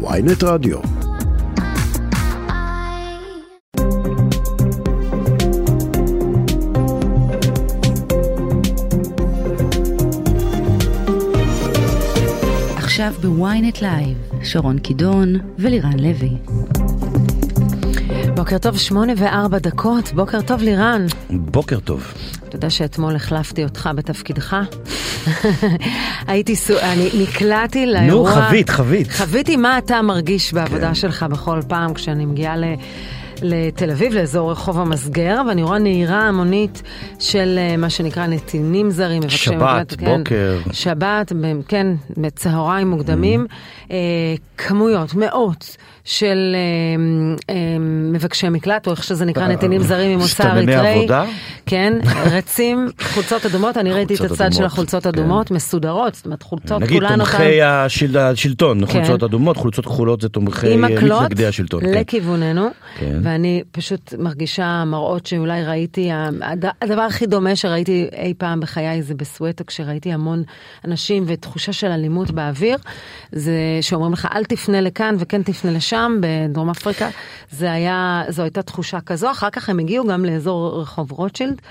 ויינט רדיו. עכשיו בוויינט לייב, שרון קידון ולירן לוי. בוקר טוב, שמונה וארבע דקות, בוקר טוב לירן. בוקר טוב. אתה יודע שאתמול החלפתי אותך בתפקידך? הייתי, סו... אני נקלעתי לאירוע. נו, חבית, חבית. חוויתי מה אתה מרגיש בעבודה כן. שלך בכל פעם כשאני מגיעה ל... לתל אביב, לאזור רחוב המסגר, ואני רואה נהירה המונית של אה, מה שנקרא נתינים זרים. שבת, כן, בוקר. שבת, כן, בצהריים מוקדמים. Mm. אה, כמויות, מאות. של אה, אה, מבקשי מקלט, או איך שזה נקרא, אה, נתינים זרים ממוצא אריתראי. מסתנני עבודה? כן, רצים, חולצות אדומות, אני ראיתי את הצד של החולצות כן. אדומות, מסודרות, זאת אומרת, חולצות כולן אותן. נגיד תומכי השלטון, כן. חולצות אדומות, חולצות כחולות זה תומכי מתנגדי השלטון. מקלות לכיווננו, ואני פשוט מרגישה מראות שאולי ראיתי, הדבר הכי דומה שראיתי אי פעם בחיי זה בסווטו, כשראיתי המון אנשים ותחושה של אלימות באוויר, זה שאומרים לך אל תפנה לכאן וכן תפנה לשם. שם, בדרום אפריקה, זה היה, זו הייתה תחושה כזו, אחר כך הם הגיעו גם לאזור רחוב רוטשילד.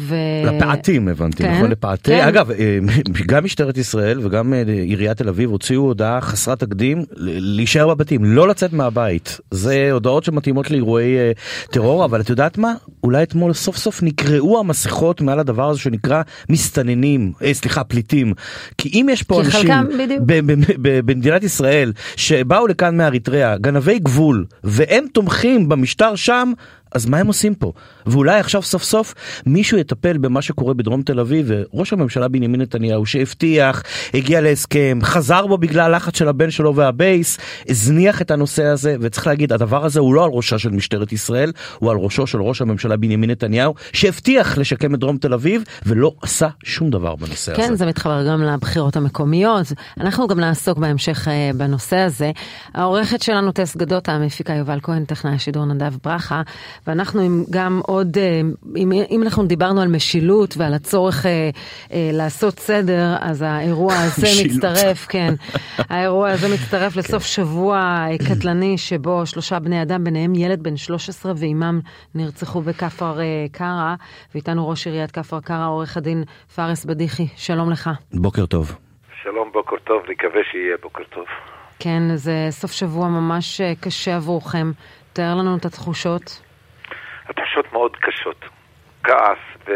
ו... לפעתים הבנתי, כן, נכון? לפעתי. כן. אגב, אה, גם משטרת ישראל וגם אה, עיריית תל אביב הוציאו הודעה חסרת תקדים להישאר בבתים, לא לצאת מהבית. זה הודעות שמתאימות לאירועי אה, טרור, אבל את יודעת מה? אולי אתמול סוף סוף נקראו המסכות מעל הדבר הזה שנקרא מסתננים, אה, סליחה, פליטים. כי אם יש פה אנשים במדינת ישראל שבאו לכאן מאריתריאה, גנבי גבול, והם תומכים במשטר שם, אז מה הם עושים פה? ואולי עכשיו סוף סוף מישהו יטפל במה שקורה בדרום תל אביב, וראש הממשלה בנימין נתניהו שהבטיח, הגיע להסכם, חזר בו בגלל לחץ של הבן שלו והבייס, הזניח את הנושא הזה, וצריך להגיד, הדבר הזה הוא לא על ראשה של משטרת ישראל, הוא על ראשו של ראש הממשלה בנימין נתניהו, שהבטיח לשקם את דרום תל אביב, ולא עשה שום דבר בנושא כן, הזה. כן, זה מתחבר גם לבחירות המקומיות. אנחנו גם נעסוק בהמשך אה, בנושא הזה. העורכת שלנו, טס גדות, המפיקה יובל כהן, טכנאי השידור נדב ברכה. ואנחנו עם גם עוד, אה, אם, אם אנחנו דיברנו על משילות ועל הצורך אה, אה, לעשות סדר, אז האירוע הזה מצטרף, כן, האירוע הזה מצטרף לסוף שבוע אה, קטלני שבו שלושה בני אדם, ביניהם ילד בן 13 ועימם נרצחו בכפר אה, קרא, ואיתנו ראש עיריית כפר קרא, עורך הדין פארס בדיחי, שלום לך. בוקר טוב. שלום, בוקר טוב, נקווה שיהיה בוקר טוב. כן, זה סוף שבוע ממש קשה עבורכם. תאר לנו את התחושות. התחושות מאוד קשות. כעס וכאב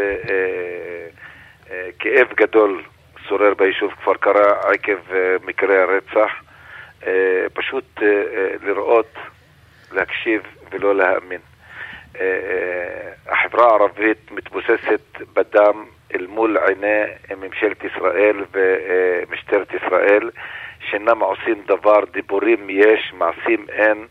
אה, אה, גדול שורר ביישוב כפר קרע עקב אה, מקרי הרצח. פשוט לראות, להקשיב ולא להאמין. החברה הערבית מתבוססת בדם אל מול עיני ממשלת ישראל ומשטרת ישראל, שאינם עושים דבר, דיבורים יש, מעשים אין.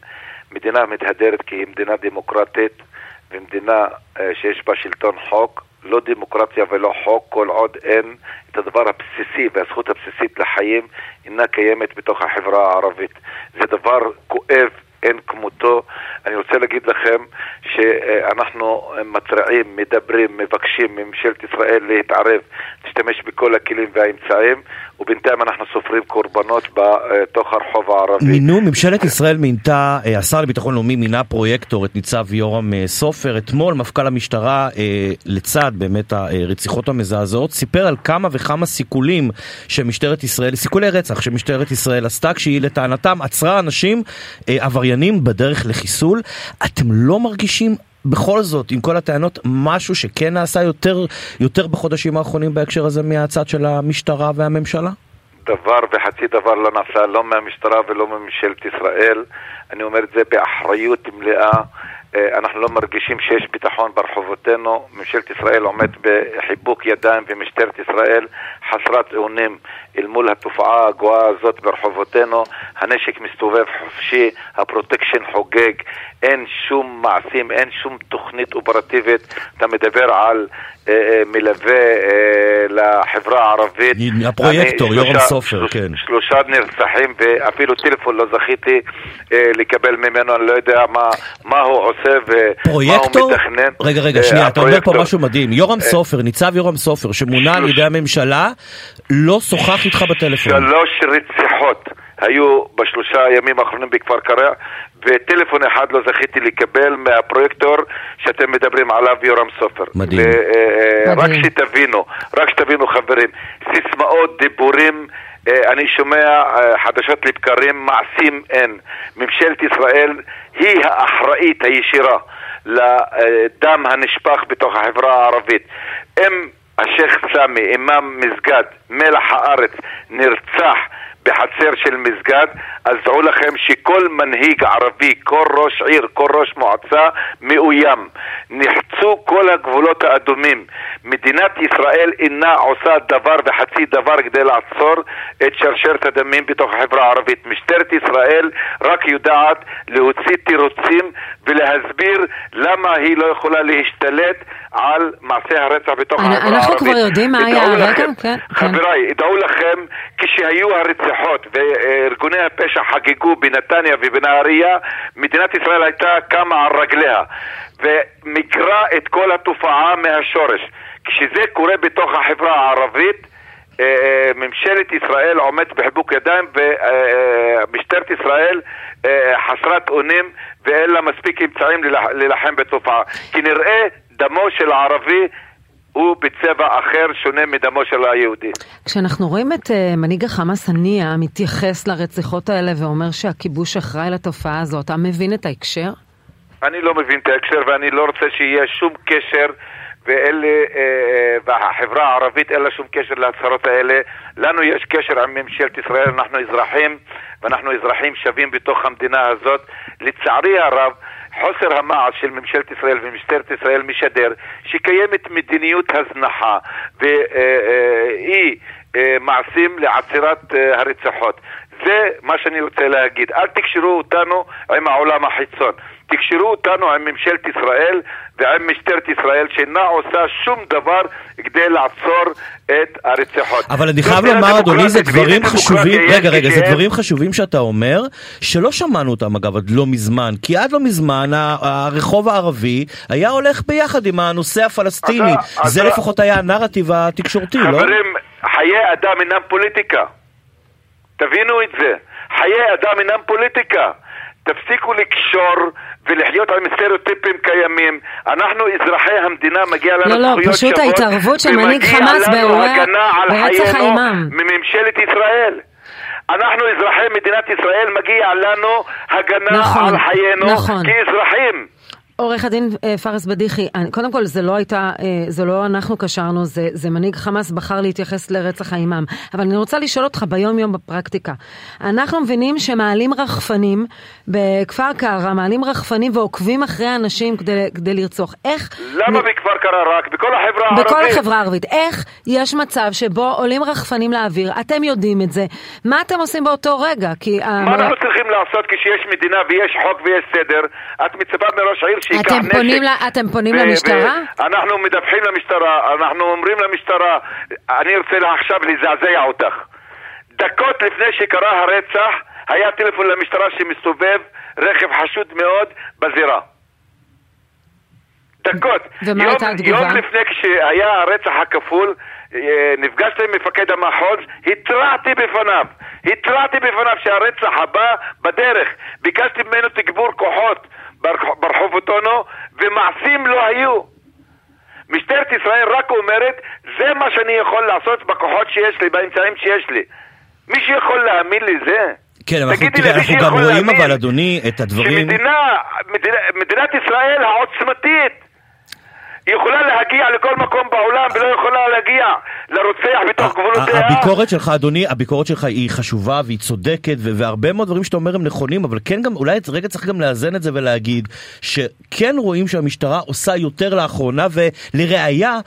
מדינה מתהדרת כי היא מדינה דמוקרטית, במדינה אה, שיש בה שלטון חוק, לא דמוקרטיה ולא חוק, כל עוד אין את הדבר הבסיסי והזכות הבסיסית לחיים אינה קיימת בתוך החברה הערבית. זה דבר כואב אין כמותו. אני רוצה להגיד לכם שאנחנו מתריעים, מדברים, מבקשים מממשלת ישראל להתערב, להשתמש בכל הכלים והאמצעים, ובינתיים אנחנו סופרים קורבנות בתוך הרחוב הערבי. מינו, ממשלת ישראל מינתה, אה, השר לביטחון לאומי מינה פרויקטור, את ניצב יורם אה, סופר. אתמול מפכ"ל המשטרה, אה, לצד באמת הרציחות המזעזעות, סיפר על כמה וכמה סיכולים שמשטרת ישראל, סיכולי רצח שמשטרת ישראל עשתה, כשהיא לטענתם עצרה אנשים עבריינים בדרך לחיסול. אתם לא מרגישים בכל זאת, עם כל הטענות, משהו שכן נעשה יותר, יותר בחודשים האחרונים בהקשר הזה מהצד של המשטרה והממשלה? דבר וחצי דבר לא נעשה, לא מהמשטרה ולא מממשלת ישראל. אני אומר את זה באחריות מלאה. אה, אנחנו לא מרגישים שיש ביטחון ברחובותינו. ממשלת ישראל עומד בחיבוק ידיים ומשטרת ישראל חסרת אונים אל מול התופעה הגואה הזאת ברחובותינו. הנשק מסתובב חופשי, הפרוטקשן חוגג, אין שום מעשים, אין שום תוכנית אופרטיבית. אתה מדבר על אה, אה, מלווה אה, לחברה הערבית. הפרויקטור, אני, יורם שלושה, סופר, שלוש, כן. שלושה נרצחים ואפילו טלפון לא זכיתי אה, לקבל ממנו, אני לא יודע מה, מה הוא עושה ומה הוא מתכנן. רגע, רגע, שנייה, אתה אומר פה משהו מדהים. יורם סופר, ניצב יורם סופר, שמונה על ידי הממשלה, לא שוחח איתך בטלפון. שלוש רציחות. היו בשלושה הימים האחרונים בכפר קרע, וטלפון אחד לא זכיתי לקבל מהפרויקטור שאתם מדברים עליו, יורם סופר. מדהים. רק שתבינו, רק שתבינו חברים, סיסמאות, דיבורים, אני שומע חדשות לבקרים, מעשים אין. ממשלת ישראל היא האחראית הישירה לדם הנשפך בתוך החברה הערבית. אם השייח' סמי, אימאם מסגד, מלח הארץ, נרצח בחצר של מסגד, אז דעו לכם שכל מנהיג ערבי, כל ראש עיר, כל ראש מועצה, מאוים. נחצו כל הגבולות האדומים. מדינת ישראל אינה עושה דבר וחצי דבר כדי לעצור את שרשרת הדמים בתוך החברה הערבית. משטרת ישראל רק יודעת להוציא תירוצים ולהסביר למה היא לא יכולה להשתלט על מעשי הרצח בתוך החברה הערבית. אנחנו כבר יודעים מה היה הרקע? כן, כן. חבריי, דעו לכם, כשהיו הרציחות וארגוני הפשע חגגו בנתניה ובנהריה, מדינת ישראל הייתה קמה על רגליה ומיגרה את כל התופעה מהשורש. כשזה קורה בתוך החברה הערבית, ממשלת ישראל עומדת בחיבוק ידיים ומשטרת ישראל חסרת אונים ואין לה מספיק אמצעים להילחם בתופעה. כי נראה דמו של הערבי הוא בצבע אחר שונה מדמו של היהודי. כשאנחנו רואים את uh, מנהיג החמאס הנייה מתייחס לרציחות האלה ואומר שהכיבוש אחראי לתופעה הזאת, אתה מבין את ההקשר? אני לא מבין את ההקשר ואני לא רוצה שיהיה שום קשר ואלה, אה, והחברה הערבית אין לה שום קשר להצהרות האלה. לנו יש קשר עם ממשלת ישראל, אנחנו אזרחים ואנחנו אזרחים שווים בתוך המדינה הזאת. לצערי הרב, חוסר המעש של ממשלת ישראל ומשטרת ישראל משדר שקיימת מדיניות הזנחה ואי מעשים לעצירת הרציחות. זה מה שאני רוצה להגיד. אל תקשרו אותנו עם העולם החיצון. תקשרו אותנו עם ממשלת ישראל ועם משטרת ישראל שאינה עושה שום דבר כדי לעצור את הרציחות. אבל אני חייב לומר אדוני זה דברים חשובים, רגע רגע זה דברים חשובים שאתה אומר שלא שמענו אותם אגב עד לא מזמן כי עד לא מזמן הרחוב הערבי היה הולך ביחד עם הנושא הפלסטיני זה לפחות היה הנרטיב התקשורתי לא? חברים חיי אדם אינם פוליטיקה תבינו את זה חיי אדם אינם פוליטיקה תפסיקו לקשור ולחיות על סטריאוטיפים קיימים. אנחנו אזרחי המדינה, מגיע לנו לא, זכויות שוות. לא, פשוט ההתערבות של מנהיג חמאס ברצח האימאם. מממשלת ישראל. אנחנו אזרחי מדינת ישראל, מגיע לנו הגנה נכון, על חיינו נכון. כאזרחים. עורך הדין אה, פארס בדיחי, קודם כל זה לא הייתה, אה, זה לא אנחנו קשרנו, זה, זה מנהיג חמאס בחר להתייחס לרצח האימאם. אבל אני רוצה לשאול אותך ביום יום בפרקטיקה. אנחנו מבינים שמעלים רחפנים בכפר קרא, מעלים רחפנים ועוקבים אחרי אנשים כדי, כדי לרצוח. איך... למה מ... בכפר קרא רק? בכל החברה הערבית? בכל החברה הערבית. איך יש מצב שבו עולים רחפנים לאוויר, אתם יודעים את זה, מה אתם עושים באותו רגע? כי... מה אנחנו צריכים לעשות כשיש מדינה ויש חוק ויש סדר? את מצפה מראש העיר שייקח אתם נשק. פונים, אתם פונים למשטרה? אנחנו מדווחים למשטרה, אנחנו אומרים למשטרה, אני רוצה עכשיו לזעזע אותך. דקות לפני שקרה הרצח, היה טלפון למשטרה שמסתובב רכב חשוד מאוד בזירה. דקות. ומה הייתה התגובה? יום לפני כשהיה הרצח הכפול, נפגשתי עם מפקד המחוז, התרעתי בפניו, התרעתי בפניו שהרצח הבא בדרך. ביקשתי ממנו תגבור כוחות. ברחוב אוטונו, ומעשים לא היו. משטרת ישראל רק אומרת, זה מה שאני יכול לעשות בכוחות שיש לי, באמצעים שיש לי. מי שיכול להאמין לזה? כן, אבל אנחנו, תראה, אנחנו גם רואים אבל, אדוני, את הדברים... שמדינה, מדינה, מדינת ישראל העוצמתית, היא יכולה להגיע לכל מקום בעולם ולא יכולה להגיע לרוצח בתוך גבולותיה. הביקורת שלך, אדוני, הביקורת שלך היא חשובה והיא צודקת, והרבה מאוד דברים שאתה אומר הם נכונים, אבל כן גם, אולי רגע צריך גם לאזן את זה ולהגיד, שכן רואים שהמשטרה עושה יותר לאחרונה, ולראיה,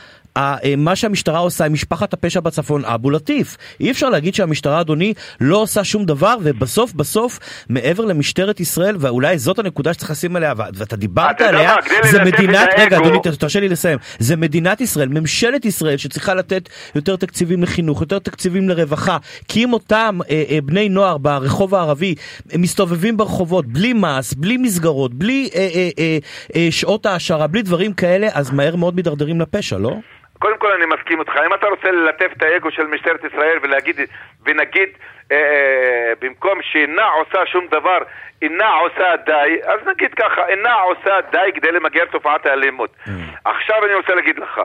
מה שהמשטרה עושה עם משפחת הפשע בצפון, אבו לטיף. אי אפשר להגיד שהמשטרה, אדוני, לא עושה שום דבר, ובסוף בסוף, מעבר למשטרת ישראל, ואולי זאת הנקודה שצריך לשים עליה, ואתה דיברת עליה, זה מדינת, רגע אדוני, תרשה לי לסיים, זה מדינת ישראל, ממשלת ישראל, שצריכה לתת יותר תקציבים לחינוך, יותר תקציבים לרווחה, כי אם אותם אה, אה, בני נוער ברחוב הערבי מסתובבים ברחובות, בלי מס, בלי מסגרות, בלי אה, אה, אה, אה, שעות העשרה, בלי דברים כאלה, אז מהר מאוד מידרדרים לפשע, לא? קודם כל אני מסכים איתך, אם אתה רוצה ללטף את האגו של משטרת ישראל ולהגיד, ונגיד אה, אה, במקום שאינה עושה שום דבר, אינה עושה די, אז נגיד ככה, אינה עושה די כדי למגר תופעת האלימות. Mm. עכשיו אני רוצה להגיד לך,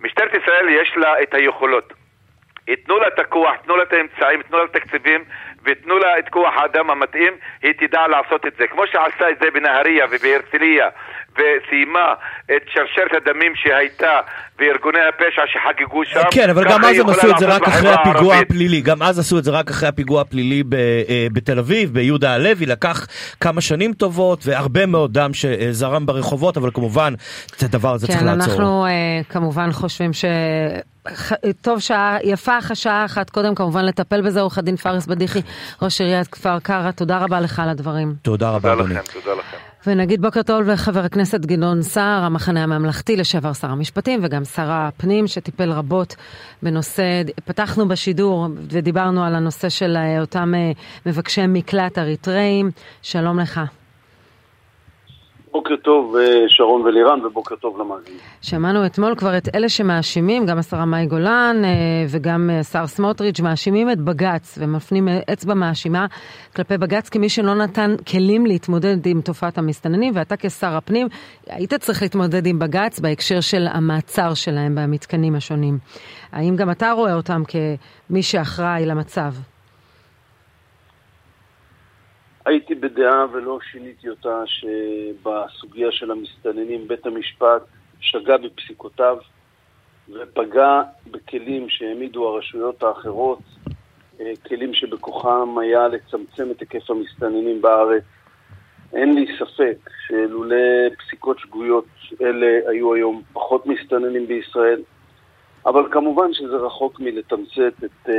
משטרת ישראל יש לה את היכולות. ייתנו לה את הכוח, תנו לה את האמצעים, תנו לה את התקציבים ותנו לה את כוח האדם המתאים, היא תדע לעשות את זה. כמו שעשה את זה בנהריה ובהרצליה וסיימה את שרשרת הדמים שהייתה וארגוני הפשע שחגגו שם. כן, אבל גם אז הם עשו את זה רק אחרי הפיגוע הפלילי. גם אז עשו את זה רק אחרי הפיגוע הפלילי אה, בתל אביב, ביהודה הלוי. לקח כמה שנים טובות והרבה מאוד דם שזרם ברחובות, אבל כמובן את הדבר הזה צריך כן, לעצור. כן, אנחנו אה, כמובן חושבים ש... טוב שעה, יפה אחת שעה אחת קודם כמובן לטפל בזה, עורך הדין פארס בדיחי, ראש עיריית כפר קרא, תודה רבה לך על הדברים. תודה רבה אדוני. תודה לכם, תודה לכם. ונגיד בוקר טוב לחבר הכנסת גדעון סער, המחנה הממלכתי, לשעבר שר המשפטים וגם שר הפנים שטיפל רבות בנושא, פתחנו בשידור ודיברנו על הנושא של אה, אותם אה, מבקשי מקלט אריתראים, שלום לך. בוקר טוב אה, שרון ולירן ובוקר טוב למאזינים. שמענו אתמול כבר את אלה שמאשימים, גם השרה מאי גולן אה, וגם השר אה, סמוטריץ', מאשימים את בג"ץ ומפנים אצבע מאשימה כלפי בג"ץ כמי שלא נתן כלים להתמודד עם תופעת המסתננים, ואתה כשר הפנים היית צריך להתמודד עם בג"ץ בהקשר של המעצר שלהם במתקנים השונים. האם גם אתה רואה אותם כמי שאחראי למצב? הייתי בדעה ולא שיניתי אותה שבסוגיה של המסתננים בית המשפט שגה בפסיקותיו ופגע בכלים שהעמידו הרשויות האחרות, אה, כלים שבכוחם היה לצמצם את היקף המסתננים בארץ. אין לי ספק שלולא פסיקות שגויות אלה היו היום פחות מסתננים בישראל, אבל כמובן שזה רחוק מלתמצת את uh,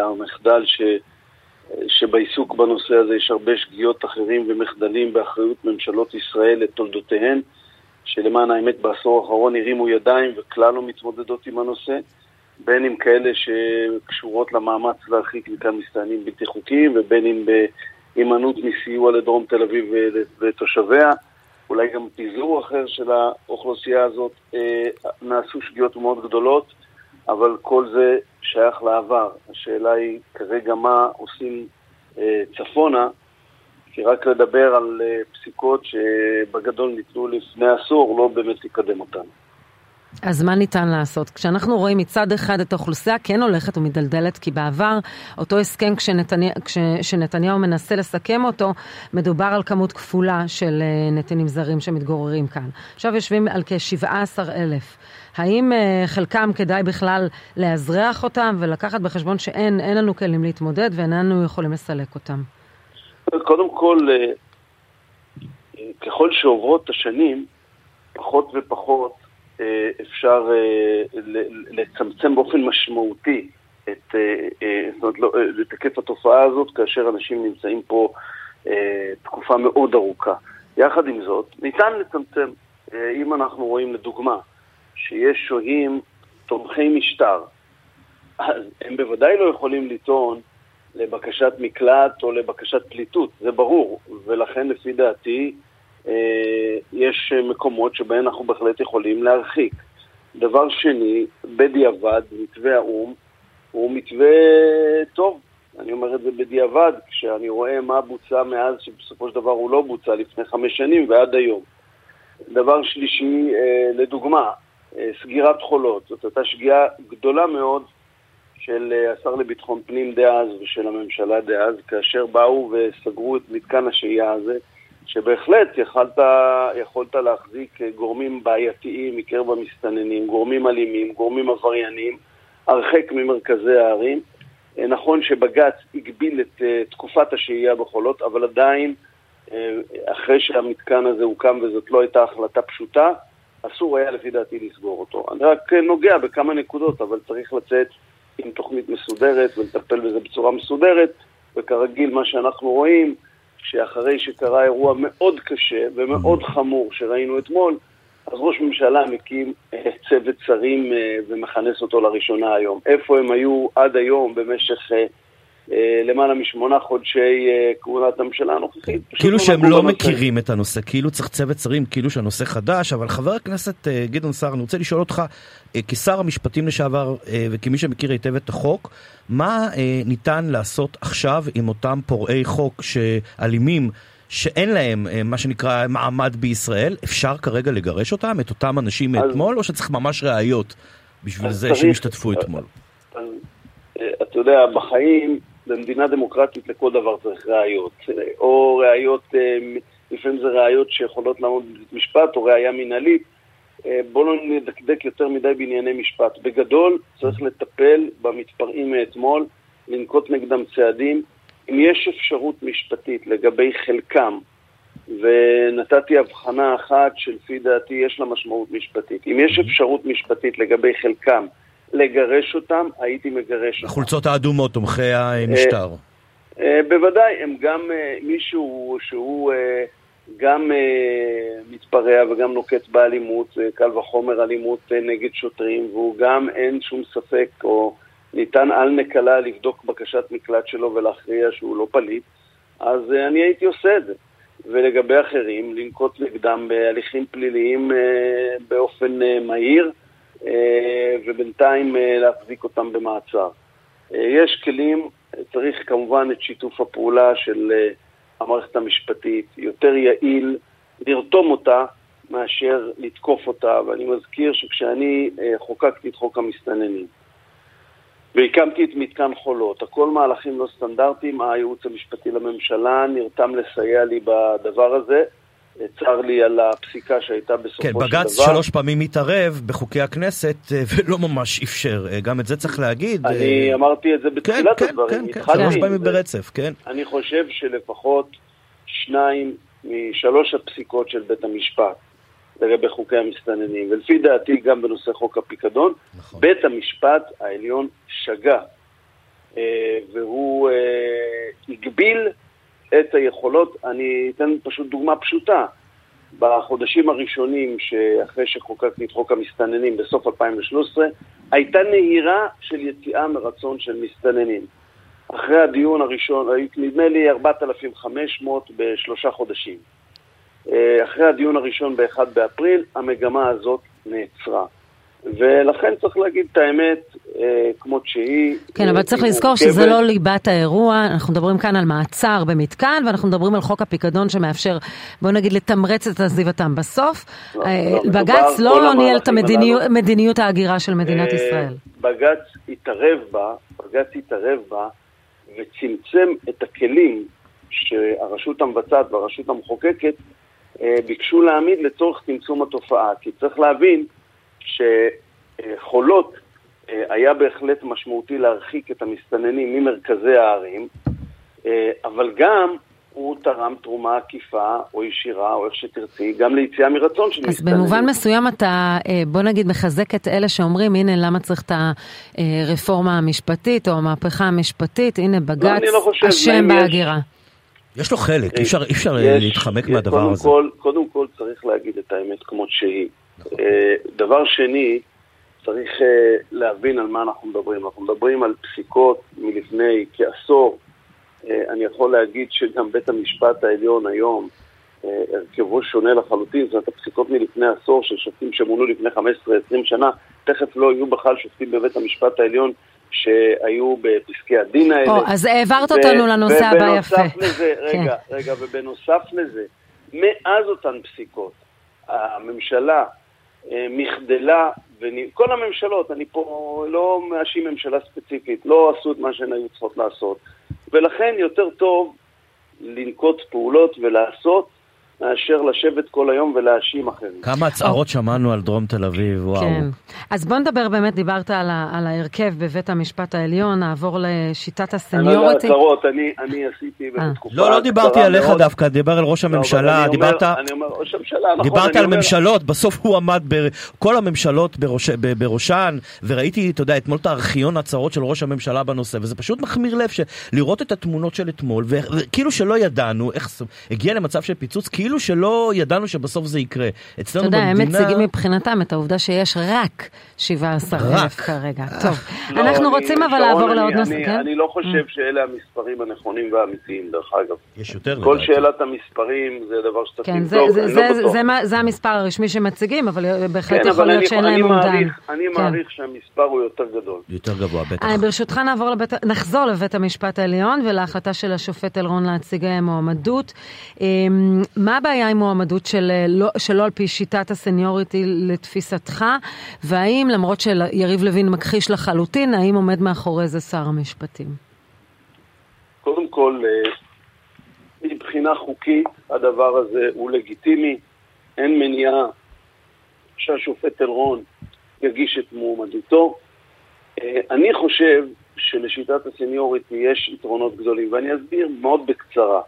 המחדל ש... שבעיסוק בנושא הזה יש הרבה שגיאות אחרים ומחדלים באחריות ממשלות ישראל לתולדותיהן, שלמען האמת בעשור האחרון הרימו ידיים וכלל לא מתמודדות עם הנושא, בין אם כאלה שקשורות למאמץ להרחיק מכאן מסתננים בלתי חוקיים ובין אם בהימנעות מסיוע לדרום תל אביב ותושביה, אולי גם פיזור אחר של האוכלוסייה הזאת, אה, נעשו שגיאות מאוד גדולות. אבל כל זה שייך לעבר. השאלה היא כרגע מה עושים אה, צפונה, כי רק לדבר על אה, פסיקות שבגדול ניתנו לפני עשור לא באמת יקדם אותנו. אז מה ניתן לעשות? כשאנחנו רואים מצד אחד את האוכלוסייה כן הולכת ומדלדלת, כי בעבר אותו הסכם כשנתניה, כשנתניהו מנסה לסכם אותו, מדובר על כמות כפולה של אה, נתינים זרים שמתגוררים כאן. עכשיו יושבים על כ-17 אלף. האם uh, חלקם כדאי בכלל לאזרח אותם ולקחת בחשבון שאין לנו כלים להתמודד ואיננו יכולים לסלק אותם? קודם כל, uh, ככל שעוברות השנים, פחות ופחות uh, אפשר לצמצם באופן משמעותי את, זאת אומרת, לא, את היקף התופעה הזאת כאשר אנשים נמצאים פה תקופה מאוד ארוכה. יחד עם זאת, ניתן לצמצם. אם אנחנו רואים לדוגמה, שיש שוהים תומכי משטר, אז הם בוודאי לא יכולים לטעון לבקשת מקלט או לבקשת פליטות, זה ברור, ולכן לפי דעתי אה, יש מקומות שבהם אנחנו בהחלט יכולים להרחיק. דבר שני, בדיעבד, מתווה האו"ם הוא מתווה טוב, אני אומר את זה בדיעבד, כשאני רואה מה בוצע מאז שבסופו של דבר הוא לא בוצע לפני חמש שנים ועד היום. דבר שלישי, אה, לדוגמה, סגירת חולות. זאת הייתה שגיאה גדולה מאוד של אה, השר לביטחון פנים דאז ושל הממשלה דאז, כאשר באו וסגרו את מתקן השהייה הזה, שבהחלט יכלת, יכולת להחזיק אה, גורמים בעייתיים מקרב המסתננים, גורמים אלימים, גורמים עבריינים, הרחק ממרכזי הערים. נכון שבג"ץ הגביל את תקופת השהייה בחולות, אבל עדיין, אחרי שהמתקן הזה הוקם וזאת לא הייתה החלטה פשוטה, אסור היה לפי דעתי לסגור אותו. אני רק נוגע בכמה נקודות, אבל צריך לצאת עם תוכנית מסודרת ולטפל בזה בצורה מסודרת, וכרגיל מה שאנחנו רואים, שאחרי שקרה אירוע מאוד קשה ומאוד חמור שראינו אתמול, אז ראש ממשלה מקים אה, צוות שרים אה, ומכנס אותו לראשונה היום. איפה הם היו עד היום במשך אה, למעלה משמונה חודשי אה, כהונת הממשלה הנוכחית. כאילו שהם לא מכירים את הנושא, כאילו צריך צוות שרים, כאילו שהנושא חדש, אבל חבר הכנסת אה, גדעון סער, אני רוצה לשאול אותך, כשר המשפטים לשעבר וכמי שמכיר היטב את החוק, מה ניתן לעשות עכשיו עם אותם פורעי חוק שאלימים, שאין להם מה שנקרא מעמד בישראל, אפשר כרגע לגרש אותם, את אותם אנשים מאתמול, או שצריך ממש ראיות בשביל זה שהם השתתפו אתמול? אתה יודע, בחיים במדינה דמוקרטית לכל דבר צריך ראיות. או ראיות, אה, לפעמים זה ראיות שיכולות לעמוד בבית משפט, או ראייה מינהלית. אה, בואו לא נדקדק יותר מדי בענייני משפט. בגדול, צריך לטפל במתפרעים מאתמול, לנקוט נגדם צעדים. אם יש אפשרות משפטית לגבי חלקם, ונתתי הבחנה אחת שלפי דעתי יש לה משמעות משפטית, אם יש אפשרות משפטית לגבי חלקם, לגרש אותם, הייתי מגרש אותם. החולצות האדומות, תומכי המשטר. אה, אה, בוודאי, הם גם אה, מישהו שהוא גם מתפרע וגם נוקט באלימות, קל וחומר אלימות נגד שוטרים, והוא גם, אין שום ספק, או ניתן על נקלה לבדוק בקשת מקלט שלו ולהכריע שהוא לא פליט, אז אני הייתי עושה את זה. ולגבי אחרים, לנקוט נגדם בהליכים פליליים באופן מהיר. אה, ובינתיים אה, להחזיק אותם במעצר. אה, יש כלים, צריך כמובן את שיתוף הפעולה של המערכת המשפטית, יותר יעיל לרתום אותה מאשר לתקוף אותה, ואני מזכיר שכשאני חוקקתי את חוק המסתננים והקמתי את מתקן חולות, הכל מהלכים לא סטנדרטיים, הייעוץ המשפטי לממשלה נרתם לסייע לי בדבר הזה. צר לי על הפסיקה שהייתה בסופו כן, של דבר. כן, בג"ץ שלוש פעמים התערב בחוקי הכנסת אה, ולא ממש אפשר, אה, גם את זה צריך להגיד. אני אה, אמרתי את זה בתחילת כן, הדברים. כן, כן, שלוש פעמים ברצף, כן. אני חושב שלפחות שניים משלוש הפסיקות של בית המשפט לגבי חוקי המסתננים, ולפי דעתי גם בנושא חוק הפיקדון, נכון. בית המשפט העליון שגה, והוא הגביל את היכולות. אני אתן פשוט דוגמה פשוטה. בחודשים הראשונים שאחרי שחוקקתי את חוק המסתננים בסוף 2013, הייתה נהירה של יציאה מרצון של מסתננים. אחרי הדיון הראשון, נדמה לי 4,500 בשלושה חודשים. אה, אחרי הדיון הראשון ב-1 באפריל, המגמה הזאת נעצרה. ולכן צריך להגיד את האמת אה, כמות שהיא. כן, אבל צריך לזכור שזה לא ליבת האירוע, אנחנו מדברים כאן על מעצר במתקן, ואנחנו מדברים על חוק הפיקדון שמאפשר, בוא נגיד, לתמרץ את עזיבתם בסוף. לא, אה, לא, בג"ץ לא ניהל את מדיניות ההגירה של מדינת אה, ישראל. בג"ץ התערב בה, בג"ץ התערב בה, וצמצם את הכלים שהרשות המבצעת והרשות המחוקקת אה, ביקשו להעמיד לצורך צמצום התופעה. כי צריך להבין, שחולות אה, היה בהחלט משמעותי להרחיק את המסתננים ממרכזי הערים, אה, אבל גם הוא תרם תרומה עקיפה או ישירה, או איך שתרצי, גם ליציאה מרצון של מסתננים. אז במובן מסוים אתה, אה, בוא נגיד, מחזק את אלה שאומרים, הנה למה צריך את הרפורמה המשפטית או המהפכה המשפטית, הנה בג"ץ לא, לא אשם בהגירה. יש לו חלק, אי אפשר, אפשר להתחמק מהדבר קודם הזה. כל, קודם כל צריך להגיד את האמת כמות שהיא. נכון. אה, דבר שני, צריך אה, להבין על מה אנחנו מדברים. אנחנו מדברים על פסיקות מלפני כעשור. אה, אני יכול להגיד שגם בית המשפט העליון היום, הרכבו שונה לחלוטין, זאת אומרת, הפסיקות מלפני עשור של שופטים שמונו לפני 15-20 שנה, תכף לא יהיו בכלל שופטים בבית המשפט העליון שהיו בפסקי הדין האלה. או, אז העברת אותנו לנושא הבא יפה. ובנוסף לזה, רגע, כן. רגע, ובנוסף לזה, מאז אותן פסיקות, הממשלה מחדלה, כל הממשלות, אני פה לא מאשים ממשלה ספציפית, לא עשו את מה שהן היו צריכות לעשות. ולכן יותר טוב לנקוט פעולות ולעשות מאשר לשבת כל היום ולהאשים אחרים. כמה הצהרות שמענו על דרום תל אביב, וואו. כן. אז בוא נדבר באמת, דיברת על, ה, על ההרכב בבית המשפט העליון, נעבור לשיטת הסניוריטי. אני לא הצהרות, אני, אני עשיתי אה. בתקופה... לא, לא דיברתי עליך מאוד. דווקא, דיבר על ראש לא, הממשלה, לא, דיברת... אני אומר, ראש הממשלה, נכון. דיברת על אומר... ממשלות, בסוף הוא עמד בכל הממשלות בראש, בראשן, וראיתי, אתה יודע, אתמול את הארכיון הצהרות של ראש הממשלה בנושא, וזה פשוט מחמיר לב, לראות את התמונות של אתמול, וכאילו שלא ידענו איך הגיע למצב של פיצוץ, כאילו כאילו שלא ידענו שבסוף זה יקרה. אצלנו במדינה... אתה יודע, הם מציגים מבחינתם את העובדה שיש רק 17 אלף כרגע. טוב, לא, אנחנו רוצים אבל לעבור לעוד נושא. כן? אני לא חושב mm. שאלה המספרים הנכונים והאמיתיים, דרך אגב. יש יותר. כל שאלת המספרים זה דבר שצריך כן, לבדוק, אני לא בטוח. זה המספר הרשמי שמציגים, אבל בהחלט כן, יכול להיות שאין להם אומדן. אני כן. מעריך שהמספר הוא יותר גדול. יותר גבוה, בטח. ברשותך נחזור לבית המשפט העליון ולהחלטה של השופט אלרון להציג מועמדות. אמ, מה הבעיה עם מועמדות של, לא, שלא על פי שיטת הסניוריטי לתפיסתך, והאם למרות שיריב לוין מכחיש לחלוטין, האם עומד מאחורי זה שר המשפטים? קודם כל, אה, מבחינה חוקית הדבר הזה הוא לגיטימי, אין מניעה שהשופט אלרון יגיש את מועמדותו. אה, אני חושב שלשיטת הסניוריטי יש יתרונות גדולים, ואני אסביר מאוד בקצרה.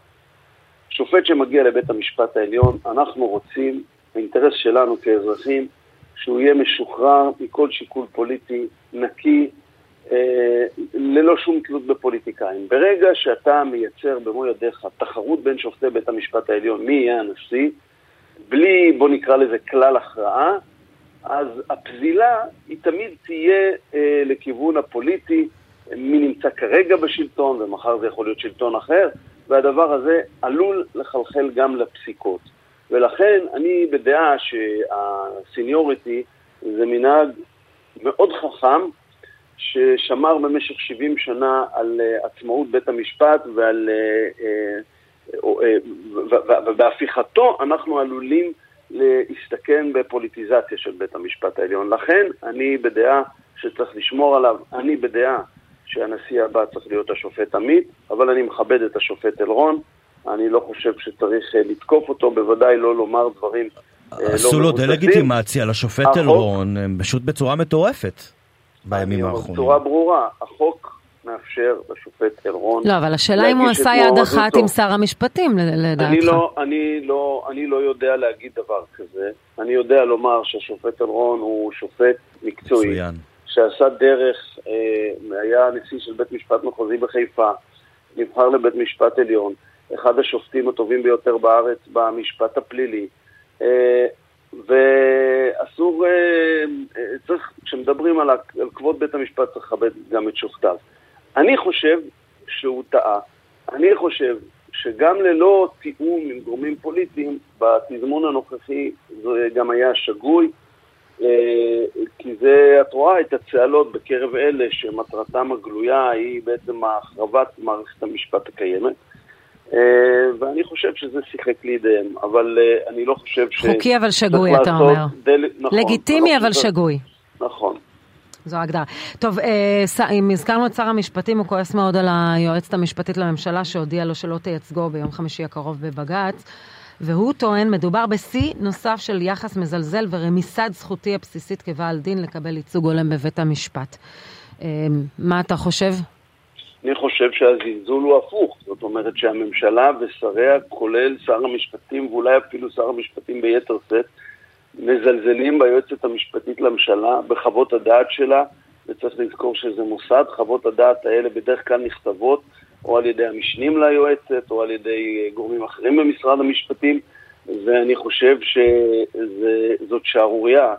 שופט שמגיע לבית המשפט העליון, אנחנו רוצים, האינטרס שלנו כאזרחים, שהוא יהיה משוחרר מכל שיקול פוליטי, נקי, אה, ללא שום תלות בפוליטיקאים. ברגע שאתה מייצר במו ידיך תחרות בין שופטי בית המשפט העליון, מי יהיה הנשיא, בלי, בוא נקרא לזה כלל הכרעה, אז הפזילה היא תמיד תהיה אה, לכיוון הפוליטי, מי נמצא כרגע בשלטון ומחר זה יכול להיות שלטון אחר, והדבר הזה עלול לחלחל גם לפסיקות. ולכן אני בדעה שהסיניוריטי זה מנהג מאוד חכם, ששמר במשך 70 שנה על uh, עצמאות בית המשפט ועל... Uh, uh, ובהפיכתו אנחנו עלולים להסתכן בפוליטיזציה של בית המשפט העליון. לכן אני בדעה שצריך לשמור עליו, אני בדעה שהנשיא הבא צריך להיות השופט עמית, אבל אני מכבד את השופט אלרון, אני לא חושב שצריך אה, לתקוף אותו, בוודאי לא לומר דברים אה, לא עשו לו דה-לגיטימציה לשופט אלרון, פשוט בצורה מטורפת בימים האחרונים. בצורה ברורה, החוק מאפשר לשופט אלרון... לא, אבל השאלה אם הוא עשה יד אחת עם שר המשפטים, לדעתך. אני לא, אני, לא, אני לא יודע להגיד דבר כזה. אני יודע לומר שהשופט אלרון הוא שופט מקצועי. מצוין. שעשה דרך, אה, היה נשיא של בית משפט מחוזי בחיפה, נבחר לבית משפט עליון, אחד השופטים הטובים ביותר בארץ במשפט הפלילי. אה, ואסור, אה, צריך, כשמדברים על, על כבוד בית המשפט צריך לכבד גם את שופטיו. אני חושב שהוא טעה. אני חושב שגם ללא תיאום עם גורמים פוליטיים, בתזמון הנוכחי זה גם היה שגוי. אה, כי זה, את רואה את הצהלות בקרב אלה שמטרתם הגלויה היא בעצם החרבת מערכת המשפט הקיימת. אה, ואני חושב שזה שיחק לידיהם, אבל אה, אני לא חושב ש... חוקי אבל שגוי, אתה אומר. דל... נכון, לגיטימי אבל ש... שגוי. נכון. זו ההגדרה. טוב, אם הזכרנו את שר המשפטים, הוא כועס מאוד על היועצת המשפטית לממשלה שהודיעה לו שלא תייצגו ביום חמישי הקרוב בבג"ץ. והוא טוען, מדובר בשיא נוסף של יחס מזלזל ורמיסת זכותי הבסיסית כבעל דין לקבל ייצוג הולם בבית המשפט. אמ, מה אתה חושב? אני חושב שהזלזול הוא הפוך, זאת אומרת שהממשלה ושריה, כולל שר המשפטים ואולי אפילו שר המשפטים ביתר שאת, מזלזלים ביועצת המשפטית לממשלה, בחוות הדעת שלה, וצריך לזכור שזה מוסד, חוות הדעת האלה בדרך כלל נכתבות או על ידי המשנים ליועצת, או על ידי אה, גורמים אחרים במשרד המשפטים, ואני חושב שזאת שערורייה,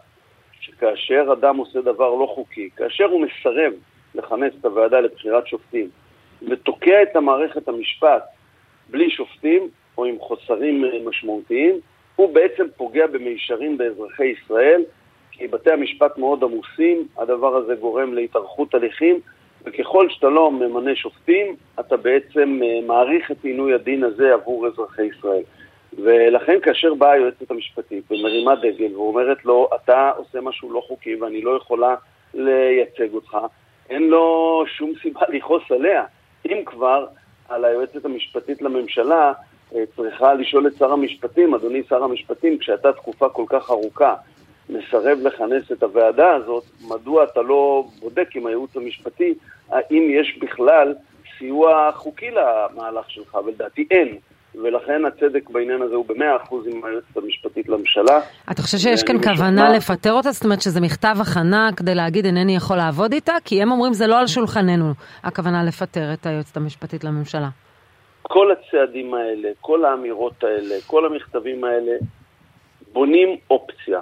שכאשר אדם עושה דבר לא חוקי, כאשר הוא מסרב לכנס את הוועדה לבחירת שופטים, ותוקע את המערכת המשפט בלי שופטים, או עם חוסרים אה, משמעותיים, הוא בעצם פוגע במישרין באזרחי ישראל, כי בתי המשפט מאוד עמוסים, הדבר הזה גורם להתארכות הליכים, וככל שאתה לא ממנה שופטים, אתה בעצם אה, מעריך את עינוי הדין הזה עבור אזרחי ישראל. ולכן כאשר באה היועצת המשפטית ומרימה דגל ואומרת לו, אתה עושה משהו לא חוקי ואני לא יכולה לייצג אותך, אין לו שום סיבה לכעוס עליה. אם כבר, על היועצת המשפטית לממשלה אה, צריכה לשאול את שר המשפטים, אדוני שר המשפטים, כשאתה תקופה כל כך ארוכה מסרב לכנס את הוועדה הזאת, מדוע אתה לא בודק עם הייעוץ המשפטי האם יש בכלל סיוע חוקי למהלך שלך, ולדעתי אין. ולכן הצדק בעניין הזה הוא במאה אחוז עם היועצת המשפטית לממשלה. אתה חושב שיש כאן כוונה משוכנע... לפטר אותה? זאת אומרת שזה מכתב הכנה כדי להגיד אינני יכול לעבוד איתה? כי הם אומרים זה לא על שולחננו, הכוונה לפטר את היועצת המשפטית לממשלה. כל הצעדים האלה, כל האמירות האלה, כל המכתבים האלה, בונים אופציה.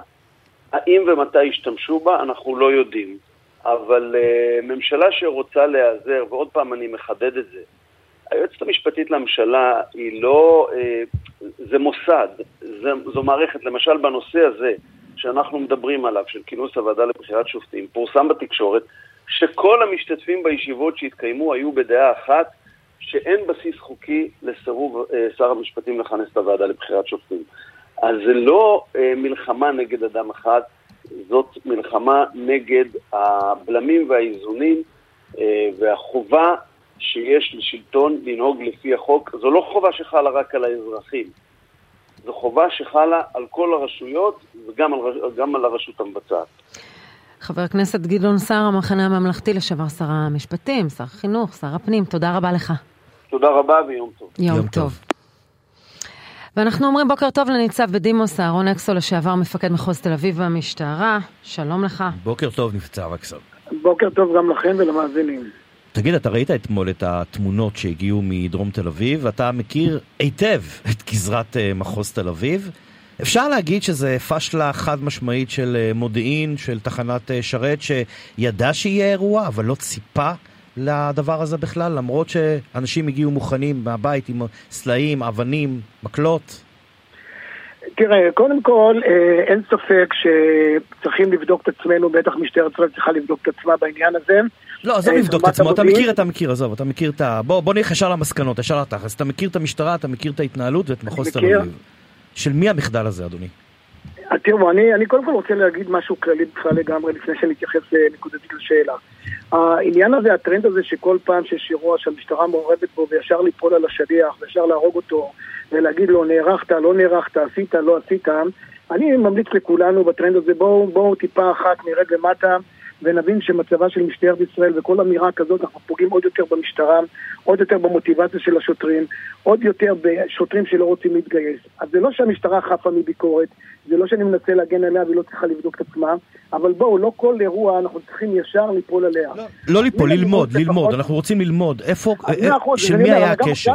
האם ומתי ישתמשו בה, אנחנו לא יודעים. אבל uh, ממשלה שרוצה להיעזר, ועוד פעם אני מחדד את זה, היועצת המשפטית לממשלה היא לא, uh, זה מוסד, זה, זו מערכת, למשל בנושא הזה שאנחנו מדברים עליו, של כינוס הוועדה לבחירת שופטים, פורסם בתקשורת שכל המשתתפים בישיבות שהתקיימו היו בדעה אחת שאין בסיס חוקי לסירוב uh, שר המשפטים לכנס את הוועדה לבחירת שופטים. אז זה לא uh, מלחמה נגד אדם אחד, זאת מלחמה נגד הבלמים והאיזונים אה, והחובה שיש לשלטון לנהוג לפי החוק. זו לא חובה שחלה רק על האזרחים, זו חובה שחלה על כל הרשויות וגם על, על הרשות המבצעת. חבר הכנסת גדעון סער, המחנה הממלכתי, לשעבר שר המשפטים, שר החינוך, שר הפנים, תודה רבה לך. תודה רבה ויום טוב. יום, יום טוב. טוב. ואנחנו אומרים בוקר טוב לניצב בדימוס אהרון אקסו, לשעבר מפקד מחוז תל אביב במשטרה. שלום לך. בוקר טוב, ניצב אקסו. בוקר טוב גם לכם ולמאזינים. תגיד, אתה ראית אתמול את התמונות שהגיעו מדרום תל אביב, אתה מכיר היטב את גזרת אה, מחוז תל אביב. אפשר להגיד שזה פשלה חד משמעית של אה, מודיעין, של תחנת אה, שרת, שידע שיהיה אירוע, אבל לא ציפה לדבר הזה בכלל, למרות שאנשים הגיעו מוכנים מהבית עם סלעים, אבנים, מקלות? תראה, קודם כל, אה, אין ספק שצריכים לבדוק את עצמנו, בטח משטרת ישראל צריכה לבדוק את עצמה בעניין הזה. לא, עזוב אה, לבדוק את עצמו, אתה מכיר, אתה מכיר, עזוב, אתה מכיר את ה... בוא, בוא נלך ישר למסקנות, ישר לתכלס. אתה מכיר את המשטרה, אתה מכיר את ההתנהלות ואת מחוז תל אביב. של מי המחדל הזה, אדוני? תראו, אני, אני קודם כל רוצה להגיד משהו כללי בכלל לגמרי לפני שאני אתייחס נקודתית לשאלה. העניין הזה, הטרנד הזה שכל פעם שיש אירוע שהמשטרה מעורבת בו וישר ליפול על השליח וישר להרוג אותו ולהגיד לו נערכת, לא נערכת, עשית, לא עשית, אני ממליץ לכולנו בטרנד הזה בואו בוא, טיפה אחת נרד למטה ונבין שמצבה של משטרת ישראל וכל אמירה כזאת אנחנו פוגעים עוד יותר במשטרה, עוד יותר במוטיבציה של השוטרים, עוד יותר בשוטרים שלא רוצים להתגייס. אז זה לא שהמשטרה חפה מביקורת, זה לא שאני מנסה להגן עליה והיא לא צריכה לבדוק את עצמה, אבל בואו, לא כל אירוע אנחנו צריכים ישר ליפול עליה. לא, לא ליפול, ללמוד, ללמוד, אנחנו רוצים ללמוד. איפה, אה, של מי היה הכשל?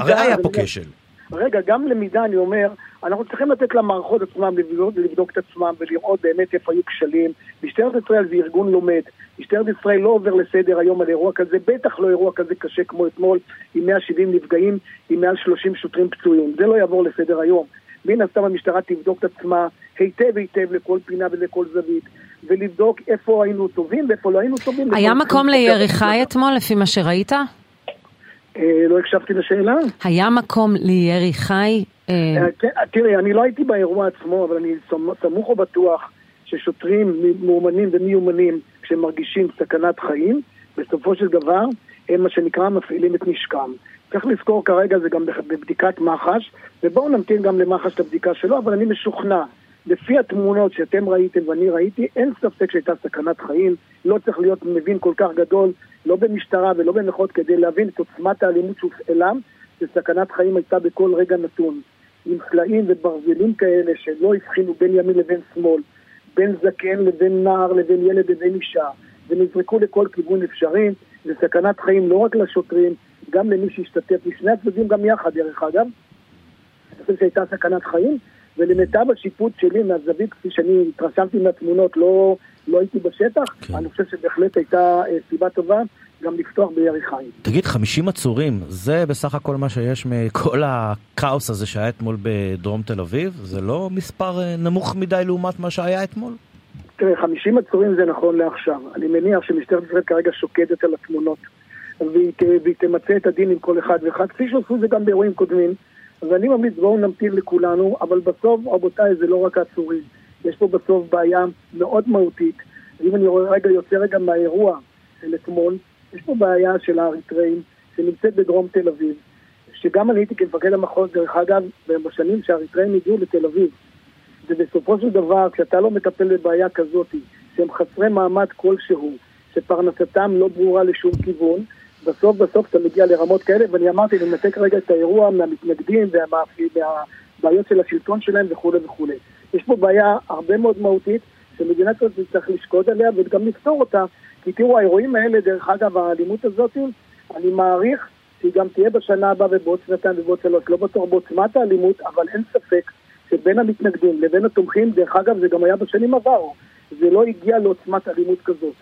הרי היה פה כשל. רגע, גם למידה, אני אומר, אנחנו צריכים לתת למערכות עצמם לבדוק, לבדוק את עצמם ולראות באמת איפה היו כשלים. משטרת ישראל זה ארגון לומד. משטרת ישראל לא עובר לסדר היום על אירוע כזה, בטח לא אירוע כזה קשה כמו אתמול, עם 170 נפגעים, עם מעל 30 שוטרים פצועים. זה לא יעבור לסדר היום. מן הסתם המשטרה תבדוק את עצמה היטב היטב לכל פינה ולכל זווית, ולבדוק איפה היינו טובים ואיפה לא היינו טובים. היה מקום לירי חי אתמול, לפי מה שראית? אה, לא הקשבתי לשאלה. היה מקום לירי חי? אה, אה, כן, תראי, אני לא הייתי באירוע עצמו, אבל אני סמוך ובטוח ששוטרים מאומנים ומיומנים, כשהם מרגישים סכנת חיים, בסופו של דבר הם מה שנקרא מפעילים את נשקם. צריך לזכור כרגע זה גם בבדיקת מח"ש, ובואו נמתין גם למח"ש את הבדיקה שלו, אבל אני משוכנע, לפי התמונות שאתם ראיתם ואני ראיתי, אין ספק שהייתה סכנת חיים, לא צריך להיות מבין כל כך גדול, לא במשטרה ולא במחאות, כדי להבין את עוצמת האלימות שהופעלה, שסכנת חיים הייתה בכל רגע נתון. עם סלעים וברזלים כאלה שלא הבחינו בין ימין לבין שמאל, בין זקן לבין נער לבין ילד לבין אישה, ונזרקו לכל כיוון אפשרי, זה סכנת חיים לא רק לשוטרים, גם למי שהשתתף, משני הצדדים גם יחד דרך אגב. אני חושב שהייתה סכנת חיים, ולמיטב השיפוט שלי מהזווית, כפי שאני התרשמתי מהתמונות, לא, לא הייתי בשטח, כן. אני חושב שבהחלט הייתה אה, סיבה טובה גם לפתוח בירי חיים. תגיד, 50 עצורים, זה בסך הכל מה שיש מכל הכאוס הזה שהיה אתמול בדרום תל אביב? זה לא מספר אה, נמוך מדי לעומת מה שהיה אתמול? תראה, 50 עצורים זה נכון לעכשיו. אני מניח שמשטרת ישראל כרגע שוקדת על התמונות. והיא, והיא תמצה את הדין עם כל אחד ואחד, כפי שעשו זה גם באירועים קודמים. ואני ממליץ, בואו נמתין לכולנו, אבל בסוף, רבותיי, זה לא רק העצורים. יש פה בסוף בעיה מאוד מהותית. אם אני רגע, יוצא רגע מהאירוע של אתמול, יש פה בעיה של האריתראים שנמצאת בדרום תל אביב, שגם אני הייתי כמפקד המחוז, דרך אגב, בשנים שהאריתראים הגיעו לתל אביב. ובסופו של דבר, כשאתה לא מטפל בבעיה כזאת, שהם חסרי מעמד כלשהו, שפרנסתם לא ברורה לשום כיוון, בסוף בסוף אתה מגיע לרמות כאלה, ואני אמרתי, אני מנתק רגע את האירוע מהמתנגדים והבעיות של השלטון שלהם וכולי וכולי. יש פה בעיה הרבה מאוד מהותית, שמדינת ישראל צריך לשקוד עליה וגם לפתור אותה, כי תראו, האירועים האלה, דרך אגב, האלימות הזאת, אני מעריך שהיא גם תהיה בשנה הבאה ובעוד שנתיים ובעוד שלוש, לא בטוח בעוצמת האלימות, אבל אין ספק שבין המתנגדים לבין התומכים, דרך אגב זה גם היה בשנים עברו, זה לא הגיע לעוצמת אלימות כזאת.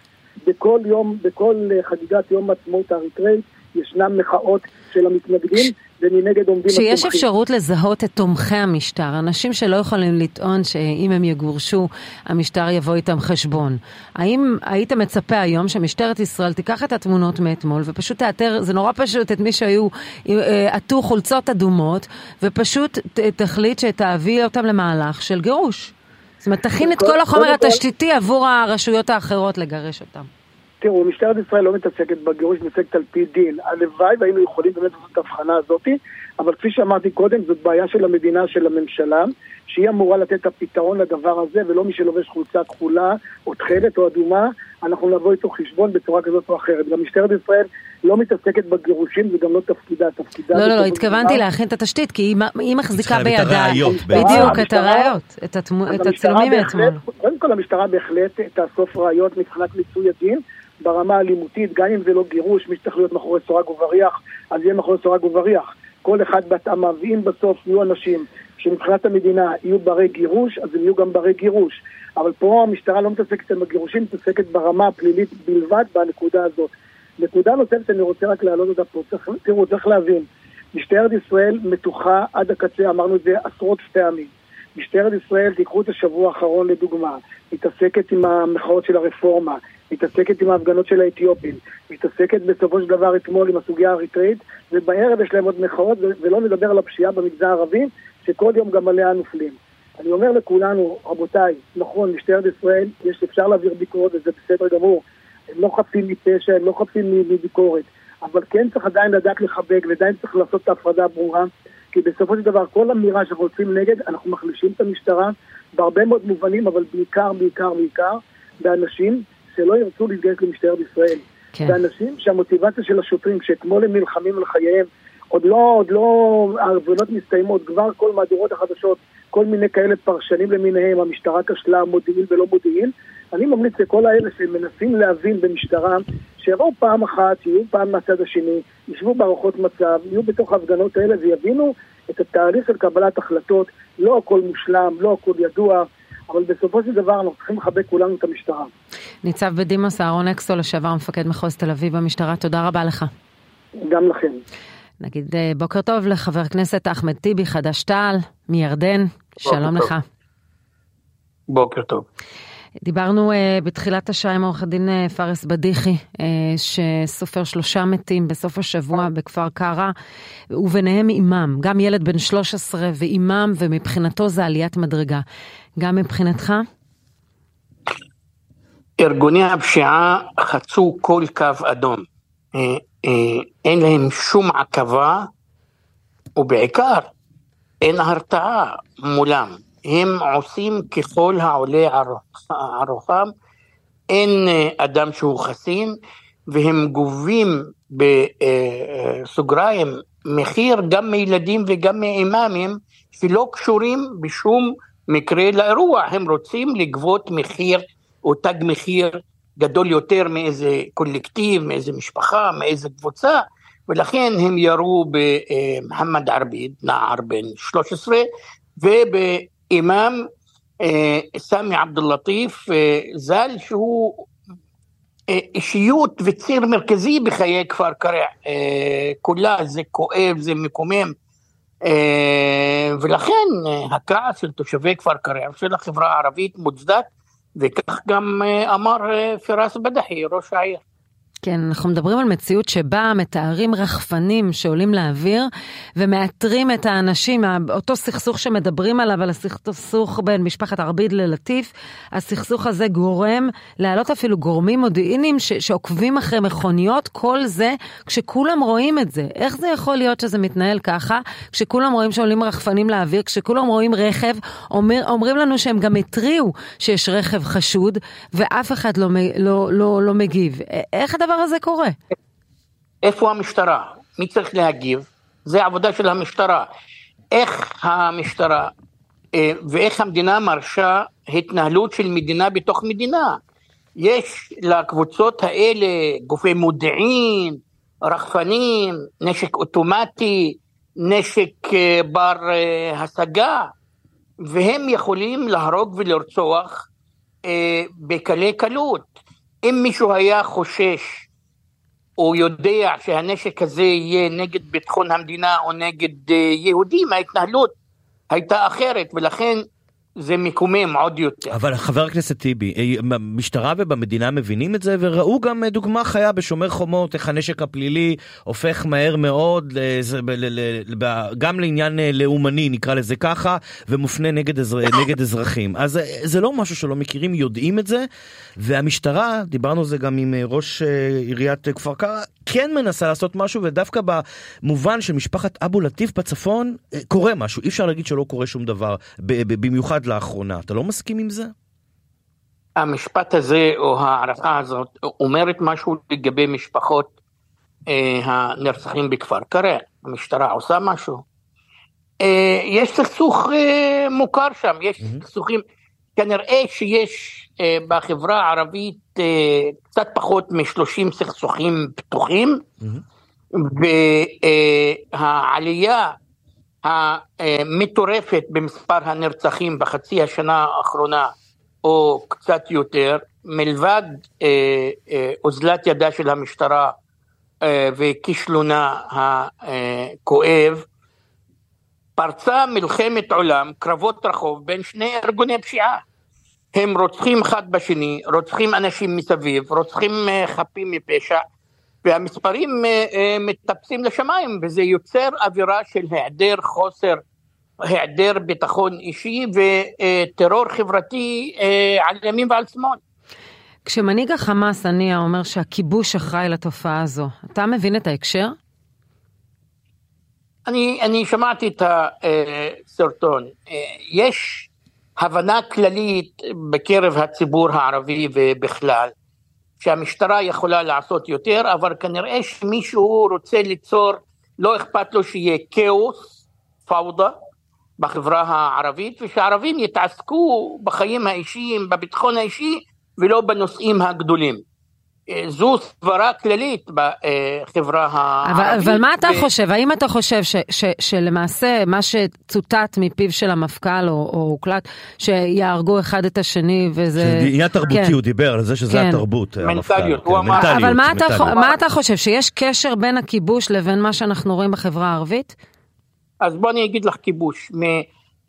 בכל יום, בכל חגיגת יום העצמאות האריתראית, ישנם מחאות של המתנגדים, ומנגד עומדים התומכים. שיש אפשרות לזהות את תומכי המשטר, אנשים שלא יכולים לטעון שאם הם יגורשו, המשטר יבוא איתם חשבון. האם היית מצפה היום שמשטרת ישראל תיקח את התמונות מאתמול ופשוט תאתר, זה נורא פשוט, את מי שהיו, אה, עטו חולצות אדומות, ופשוט תחליט שתביא אותם למהלך של גירוש. זאת אומרת, תכין את כל החומר התשתיתי עבור הרשויות האחרות לגרש אותם. תראו, משטרת ישראל לא מתעסקת בגירוש, מתעסקת על פי דין. הלוואי והיינו יכולים באמת לעשות את ההבחנה הזאת, אבל כפי שאמרתי קודם, זאת בעיה של המדינה, של הממשלה, שהיא אמורה לתת את הפתרון לדבר הזה, ולא מי שלובש חולצה כחולה, או תכלת או אדומה, אנחנו נבוא איתו חשבון בצורה כזאת או אחרת. גם משטרת ישראל לא מתצקת בגירושים, זה גם לא תפקידה, תפקידה... לא, לא, לא, התכוונתי להכין את התשתית, כי היא מחזיקה בידה... את הראיות. בדיוק, את הראיות, את הצילומים מאתמול. קודם כל, המשטרה בהחלט תאסוף ראיות מבחינת מיצוי הדין. ברמה הלימותית, גם אם זה לא גירוש, מי שצריך להיות מאחורי סורג ובריח, אז יהיה מאחורי סורג ובריח. כל אחד בהתאמה, ואם בסוף יהיו אנשים שמבחינת המדינה יהיו ברי גירוש, אז הם יהיו גם ברי גירוש. אבל פה המשטרה לא מתעסקת עם הגירושים, מתעסקת ברמה הפלילית בלבד בנקודה הזאת. נקודה נוספת אני רוצה רק להעלות אותה פה, צריך, תראו, צריך להבין, משטרת ישראל מתוחה עד הקצה, אמרנו את זה עשרות פעמים. משטרת ישראל, תיקחו את השבוע האחרון לדוגמה, מתעסקת עם המחאות של הרפורמה, מתעסקת עם ההפגנות של האתיופים, מתעסקת בסופו של דבר אתמול עם הסוגיה האריתראית, ובערב יש להם עוד מחאות, ולא נדבר על הפשיעה במגזר הערבי, שכל יום גם עליה נופלים. אני אומר לכולנו, רבותיי, נכון, משטרת ישראל, יש, אפשר להעביר ביקורת וזה בסדר גמור. הם לא חפים מפשע, הם לא חפים מביקורת, אבל כן צריך עדיין לדעת לחבק, ועדיין צריך לעשות את ההפרדה הברורה, כי בסופו של דבר כל אמירה שאנחנו יוצאים נגד, אנחנו מחלישים את המשטרה בהרבה מאוד מובנים, אבל בעיקר, בעיקר, בעיקר, באנשים שלא ירצו להתגייס למשטרת ישראל. כן. ואנשים שהמוטיבציה של השוטרים, שאתמול הם נלחמים על חייהם, עוד לא, עוד לא, ההפגנות מסתיימות, כבר כל מהדורות החדשות, כל מיני כאלה פרשנים למיניהם, המשטרה כשלה, מודיעין ולא מודיעין. אני ממליץ לכל האלה שמנסים להבין במשטרה, שיבואו פעם אחת, יהיו פעם מהצד השני, ישבו בהערכות מצב, יהיו בתוך ההפגנות האלה ויבינו את התהליך של קבלת החלטות, לא הכל מושלם, לא הכל ידוע. אבל בסופו של דבר אנחנו צריכים לחבק כולנו את המשטרה. ניצב בדימוס אהרון אקסו, לשעבר מפקד מחוז תל אביב במשטרה, תודה רבה לך. גם לכם. נגיד אה, בוקר טוב לחבר הכנסת אחמד טיבי, חד"ש-תע"ל, מירדן, שלום לך. בוקר טוב. דיברנו uh, בתחילת השעה עם עורך הדין uh, פארס בדיחי, uh, שסופר שלושה מתים בסוף השבוע בכפר קרא, וביניהם אימם, גם ילד בן 13 ואימם, ומבחינתו זה עליית מדרגה. גם מבחינתך? ארגוני הפשיעה חצו כל קו אדום. אין להם שום עכבה, ובעיקר אין הרתעה מולם. הם עושים ככל העולה על רוחם, אין אה, אדם שהוא חסין, והם גובים בסוגריים מחיר גם מילדים וגם מאימאמים שלא קשורים בשום מקרה לאירוע, הם רוצים לגבות מחיר או תג מחיר גדול יותר מאיזה קולקטיב, מאיזה משפחה, מאיזה קבוצה, ולכן הם ירו במוחמד ערביד, נער בן 13, וב... אימאם אה, סמי עבד אל-לטיף אה, ז"ל, שהוא אה, אישיות וציר מרכזי בחיי כפר קרע. כולה זה כואב, זה מקומם. ולכן הכעס של תושבי כפר קרע ושל החברה הערבית מוצדק, וכך גם אמר פיראס בדחי, ראש העיר. כן, אנחנו מדברים על מציאות שבה מתארים רחפנים שעולים לאוויר ומאתרים את האנשים, אותו סכסוך שמדברים עליו, על הסכסוך בין משפחת ערביד ללטיף, הסכסוך הזה גורם להעלות אפילו גורמים מודיעיניים שעוקבים אחרי מכוניות, כל זה כשכולם רואים את זה. איך זה יכול להיות שזה מתנהל ככה, כשכולם רואים שעולים רחפנים לאוויר, כשכולם רואים רכב, אומר, אומרים לנו שהם גם התריעו שיש רכב חשוד ואף אחד לא, לא, לא, לא מגיב. איך הדבר הדבר הזה קורה? איפה המשטרה? מי צריך להגיב? זה עבודה של המשטרה. איך המשטרה אה, ואיך המדינה מרשה התנהלות של מדינה בתוך מדינה. יש לקבוצות האלה גופי מודיעין, רחפנים, נשק אוטומטי, נשק אה, בר אה, השגה, והם יכולים להרוג ולרצוח בקלי קלות. אם מישהו היה חושש או יודע שהנשק הזה יהיה נגד ביטחון המדינה או נגד יהודים, ההתנהלות הייתה אחרת, ולכן זה מקומם עוד יותר. אבל חבר הכנסת טיבי, אה, במשטרה ובמדינה מבינים את זה וראו גם אה, דוגמה חיה בשומר חומות, איך הנשק הפלילי הופך מהר מאוד גם לעניין אה, לאומני, נקרא לזה ככה, ומופנה נגד, אזר, נגד אזרחים. אז זה לא משהו שלא מכירים, יודעים את זה, והמשטרה, דיברנו על זה גם עם ראש עיריית כפר קרע, כן מנסה לעשות משהו, ודווקא במובן של משפחת אבו לטיף בצפון, קורה משהו, אי אפשר להגיד שלא קורה שום דבר, במיוחד עד לאחרונה. אתה לא מסכים עם זה? המשפט הזה או ההערכה הזאת אומרת משהו לגבי משפחות אה, הנרצחים בכפר קרע. המשטרה עושה משהו. אה, יש סכסוך אה, מוכר שם, יש mm-hmm. סכסוכים, כנראה שיש אה, בחברה הערבית אה, קצת פחות מ-30 סכסוכים פתוחים, mm-hmm. והעלייה המטורפת במספר הנרצחים בחצי השנה האחרונה, או קצת יותר, מלבד אה, אה, אוזלת ידה של המשטרה אה, וכישלונה הכואב, פרצה מלחמת עולם, קרבות רחוב בין שני ארגוני פשיעה. הם רוצחים אחד בשני, רוצחים אנשים מסביב, רוצחים חפים מפשע, והמספרים אה, אה, מטפסים לשמיים וזה יוצר אווירה של היעדר חוסר, היעדר ביטחון אישי וטרור חברתי אה, על ימין ועל שמאל. כשמנהיג החמאס, הנייה, אומר שהכיבוש אחראי לתופעה הזו, אתה מבין את ההקשר? אני, אני שמעתי את הסרטון. יש הבנה כללית בקרב הציבור הערבי ובכלל, שהמשטרה יכולה לעשות יותר, אבל כנראה שמישהו רוצה ליצור, לא אכפת לו שיהיה כאוס, פאודה, בחברה הערבית, ושהערבים יתעסקו בחיים האישיים, בביטחון האישי, ולא בנושאים הגדולים. אה, זו סברה כללית בחברה הערבית. אבל, אבל מה אתה ו... חושב? האם אתה חושב ש, ש, שלמעשה מה שצוטט מפיו של המפכ"ל או, או הוקלט, שיהרגו אחד את השני וזה... עניין תרבותי, כן. הוא דיבר על זה שזה כן. התרבות. מנטליות, הוא כן, אמר. אבל מה אתה, מה אתה חושב? שיש קשר בין הכיבוש לבין מה שאנחנו רואים בחברה הערבית? אז בוא אני אגיד לך כיבוש. מ,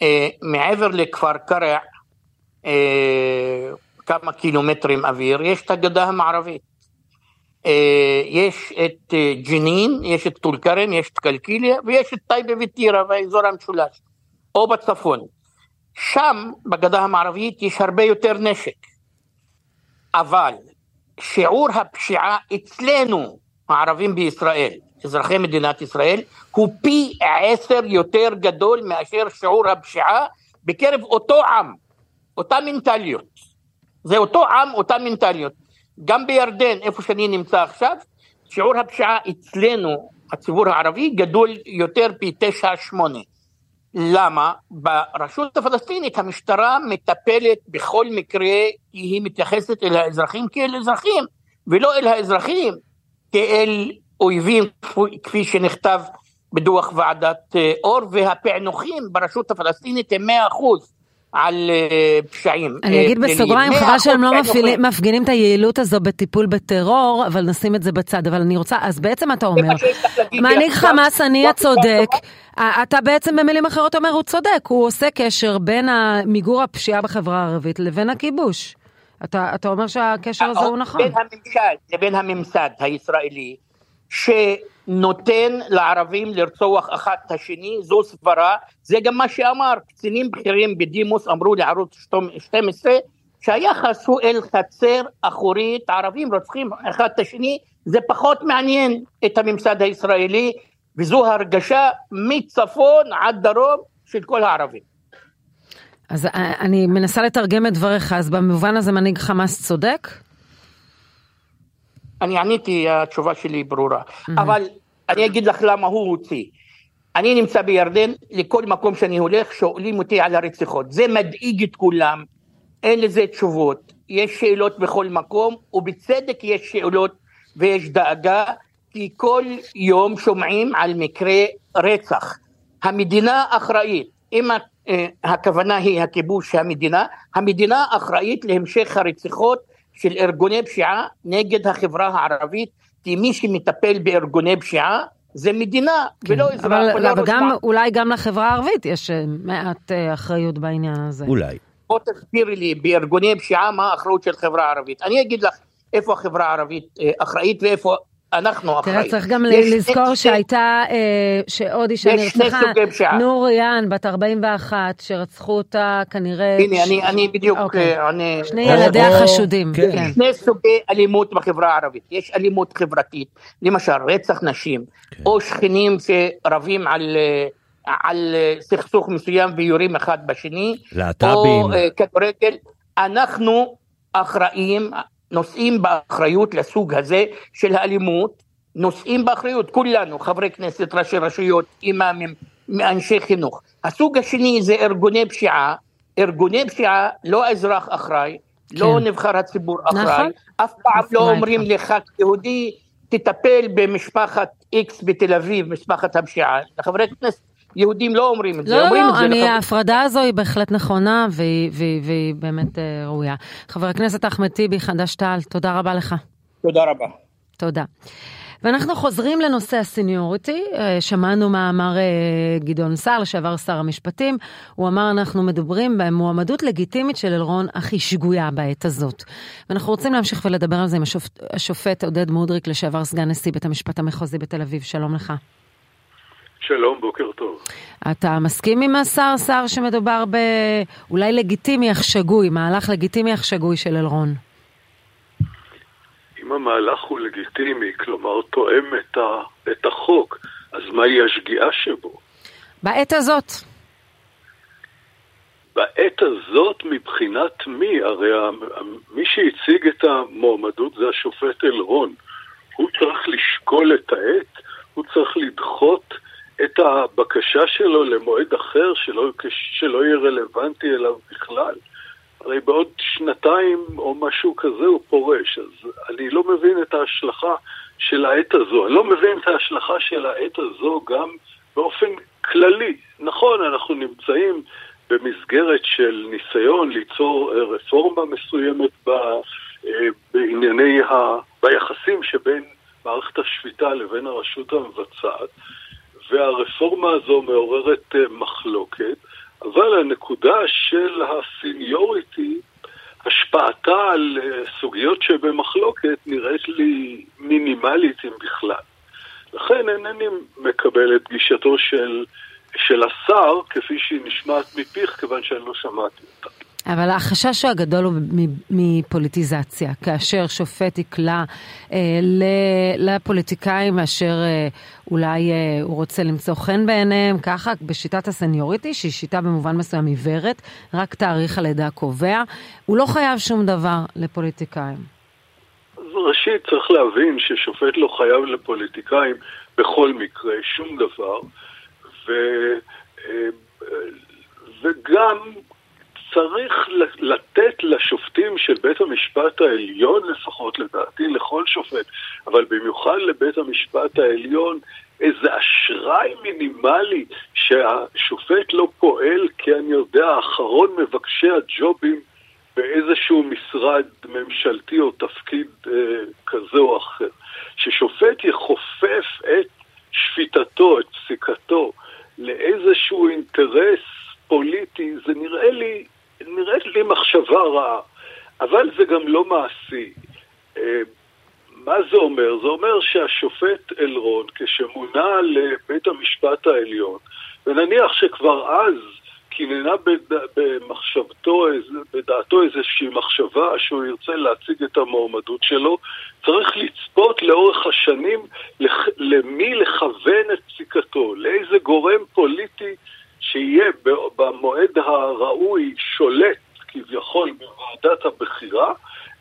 אה, מעבר לכפר קרע, אה, כמה קילומטרים אוויר, יש את הגדה המערבית. אה, יש את אה, ג'נין, יש את טול כרם, יש את קלקיליה ויש את טייבה וטירה והאזור המשולש, או בצפון. שם, בגדה המערבית, יש הרבה יותר נשק. אבל שיעור הפשיעה אצלנו, הערבים בישראל, אזרחי מדינת ישראל, הוא פי עשר יותר גדול מאשר שיעור הפשיעה בקרב אותו עם, אותה מנטליות. זה אותו עם, אותה מנטליות. גם בירדן, איפה שאני נמצא עכשיו, שיעור הפשיעה אצלנו, הציבור הערבי, גדול יותר פי תשע שמונה. למה? ברשות הפלסטינית המשטרה מטפלת בכל מקרה, כי היא מתייחסת אל האזרחים כאל אזרחים, ולא אל האזרחים כאל אויבים, כפי שנכתב בדוח ועדת אה, אור, והפענוחים ברשות הפלסטינית הם מאה אחוז. על אה, פשעים. אני אגיד אה, בסוגריים, חבל שהם לא מפגינים את היעילות הזו בטיפול בטרור, אבל נשים את זה בצד. אבל אני רוצה, אז בעצם אתה אומר, מנהיג חמאס, אני הצודק, אתה בעצם במילים אחרות אומר, הוא צודק, הוא עושה קשר בין מיגור הפשיעה בחברה הערבית לבין הכיבוש. אתה, אתה אומר שהקשר הזה הוא נכון. בין הממשל לבין הממסד הישראלי, שנותן לערבים לרצוח אחד את השני, זו סברה, זה גם מה שאמר קצינים בכירים בדימוס, אמרו לערוץ 12, שהיחס הוא אל חצר אחורית, ערבים רוצחים אחד את השני, זה פחות מעניין את הממסד הישראלי, וזו הרגשה מצפון עד דרום של כל הערבים. אז אני מנסה לתרגם את דבריך, אז במובן הזה מנהיג חמאס צודק? אני עניתי, התשובה שלי ברורה. Mm-hmm. אבל אני אגיד לך למה הוא הוציא. אני נמצא בירדן, לכל מקום שאני הולך שואלים אותי על הרציחות. זה מדאיג את כולם, אין לזה תשובות. יש שאלות בכל מקום, ובצדק יש שאלות ויש דאגה, כי כל יום שומעים על מקרה רצח. המדינה אחראית, אם אה, הכוונה היא הכיבוש המדינה, המדינה אחראית להמשך הרציחות של ארגוני פשיעה נגד החברה הערבית, כי מי שמטפל בארגוני פשיעה זה מדינה כן, ולא אזרח. אבל, אבל גם, אולי גם לחברה הערבית יש אה, מעט אה, אחריות בעניין הזה. אולי. בוא תסבירי לי בארגוני פשיעה מה האחריות של חברה ערבית. אני אגיד לך איפה החברה הערבית ואיפה אנחנו אחראים. תראה, צריך גם לזכור שהייתה, אה, שעוד אישה נרצחה, נור ריאן, בת 41, שרצחו אותה כנראה... הנה, אני, אני בדיוק אוקיי. עונה... שני ילדיה חשודים. כן. כן. שני סוגי אלימות בחברה הערבית. יש אלימות חברתית, למשל רצח נשים, כן. או שכנים שרבים על... אה, על אה, סכסוך מסוים ויורים אחד בשני, להט"בים, או כדורגל, אנחנו אחראים, נושאים באחריות לסוג הזה של האלימות, נושאים באחריות, כולנו, חברי כנסת, ראשי רשויות, אימאמים, אנשי חינוך. הסוג השני זה ארגוני פשיעה, ארגוני פשיעה, לא האזרח אחראי, לא כן. לא נבחר הציבור אחראי, נכון. אף פעם לא אומרים לך יהודי, תטפל במשפחת איקס בתל אביב, משפחת הפשיעה, לחברי כנסת יהודים לא אומרים את זה, לא, אומרים לא, את זה. לא, לא, ההפרדה הזו היא בהחלט נכונה והיא, והיא, והיא באמת אה, ראויה. חבר הכנסת אחמד טיבי, חד"ש-תע"ל, תודה רבה לך. תודה רבה. תודה. ואנחנו חוזרים לנושא הסניוריטי, אה, שמענו מה אמר אה, גדעון סער, לשעבר שר המשפטים, הוא אמר אנחנו מדברים במועמדות לגיטימית של אלרון, אך היא שגויה בעת הזאת. ואנחנו רוצים להמשיך ולדבר על זה עם השופט, השופט עודד מודריק, לשעבר סגן נשיא בית המשפט המחוזי בתל אביב, שלום לך. שלום, בוקר טוב. אתה מסכים עם השר, שר שמדובר באולי לגיטימי אך שגוי, מהלך לגיטימי אך שגוי של אלרון? אם המהלך הוא לגיטימי, כלומר תואם את, ה, את החוק, אז מהי השגיאה שבו? בעת הזאת. בעת הזאת מבחינת מי? הרי מי שהציג את המועמדות זה השופט אלרון. הוא צריך לשקול את העת, הוא צריך לדחות הבקשה שלו למועד אחר שלא, שלא יהיה רלוונטי אליו בכלל. הרי בעוד שנתיים או משהו כזה הוא פורש, אז אני לא מבין את ההשלכה של העת הזו. אני לא מבין את ההשלכה של העת הזו גם באופן כללי. נכון, אנחנו נמצאים במסגרת של ניסיון ליצור רפורמה מסוימת ב, אה, בענייני, ה, ביחסים שבין מערכת השפיטה לבין הרשות המבצעת. והרפורמה הזו מעוררת אה, מחלוקת, אבל הנקודה של הסיניוריטי, השפעתה על אה, סוגיות שבמחלוקת נראית לי מינימלית אם בכלל. לכן אינני מקבל את גישתו של, של השר כפי שהיא נשמעת מפיך, כיוון שאני לא שמעתי אותה. אבל החשש הגדול הוא מפוליטיזציה, כאשר שופט יקלע אה, לפוליטיקאים אשר אה, אולי אה, הוא רוצה למצוא חן בעיניהם, ככה בשיטת הסניוריטי, שהיא שיטה במובן מסוים עיוורת, רק תאריך הלידה קובע, הוא לא חייב שום דבר לפוליטיקאים. ראשית צריך להבין ששופט לא חייב לפוליטיקאים בכל מקרה, שום דבר, ו... אה, וגם צריך לתת לשופטים של בית המשפט העליון לפחות, לדעתי, לכל שופט, אבל במיוחד לבית המשפט העליון, איזה אשראי מינימלי שהשופט לא פועל, כי אני יודע, אחרון מבקשי הג'ובים באיזשהו משרד ממשלתי או תפקיד אה, כזה או אחר. ששופט יכופף את שפיטתו, את פסיקתו, לאיזשהו אינטרס פוליטי, זה נראה לי נראית לי מחשבה רעה, אבל זה גם לא מעשי. אה, מה זה אומר? זה אומר שהשופט אלרון, כשמונה לבית המשפט העליון, ונניח שכבר אז קיננה במחשבתו, בדעתו איזושהי מחשבה שהוא ירצה להציג את המועמדות שלו, צריך לצפות לאורך השנים למי לכוון את פסיקתו, לאיזה גורם פוליטי שיהיה במועד הראוי שולט כביכול בוועדת הבחירה,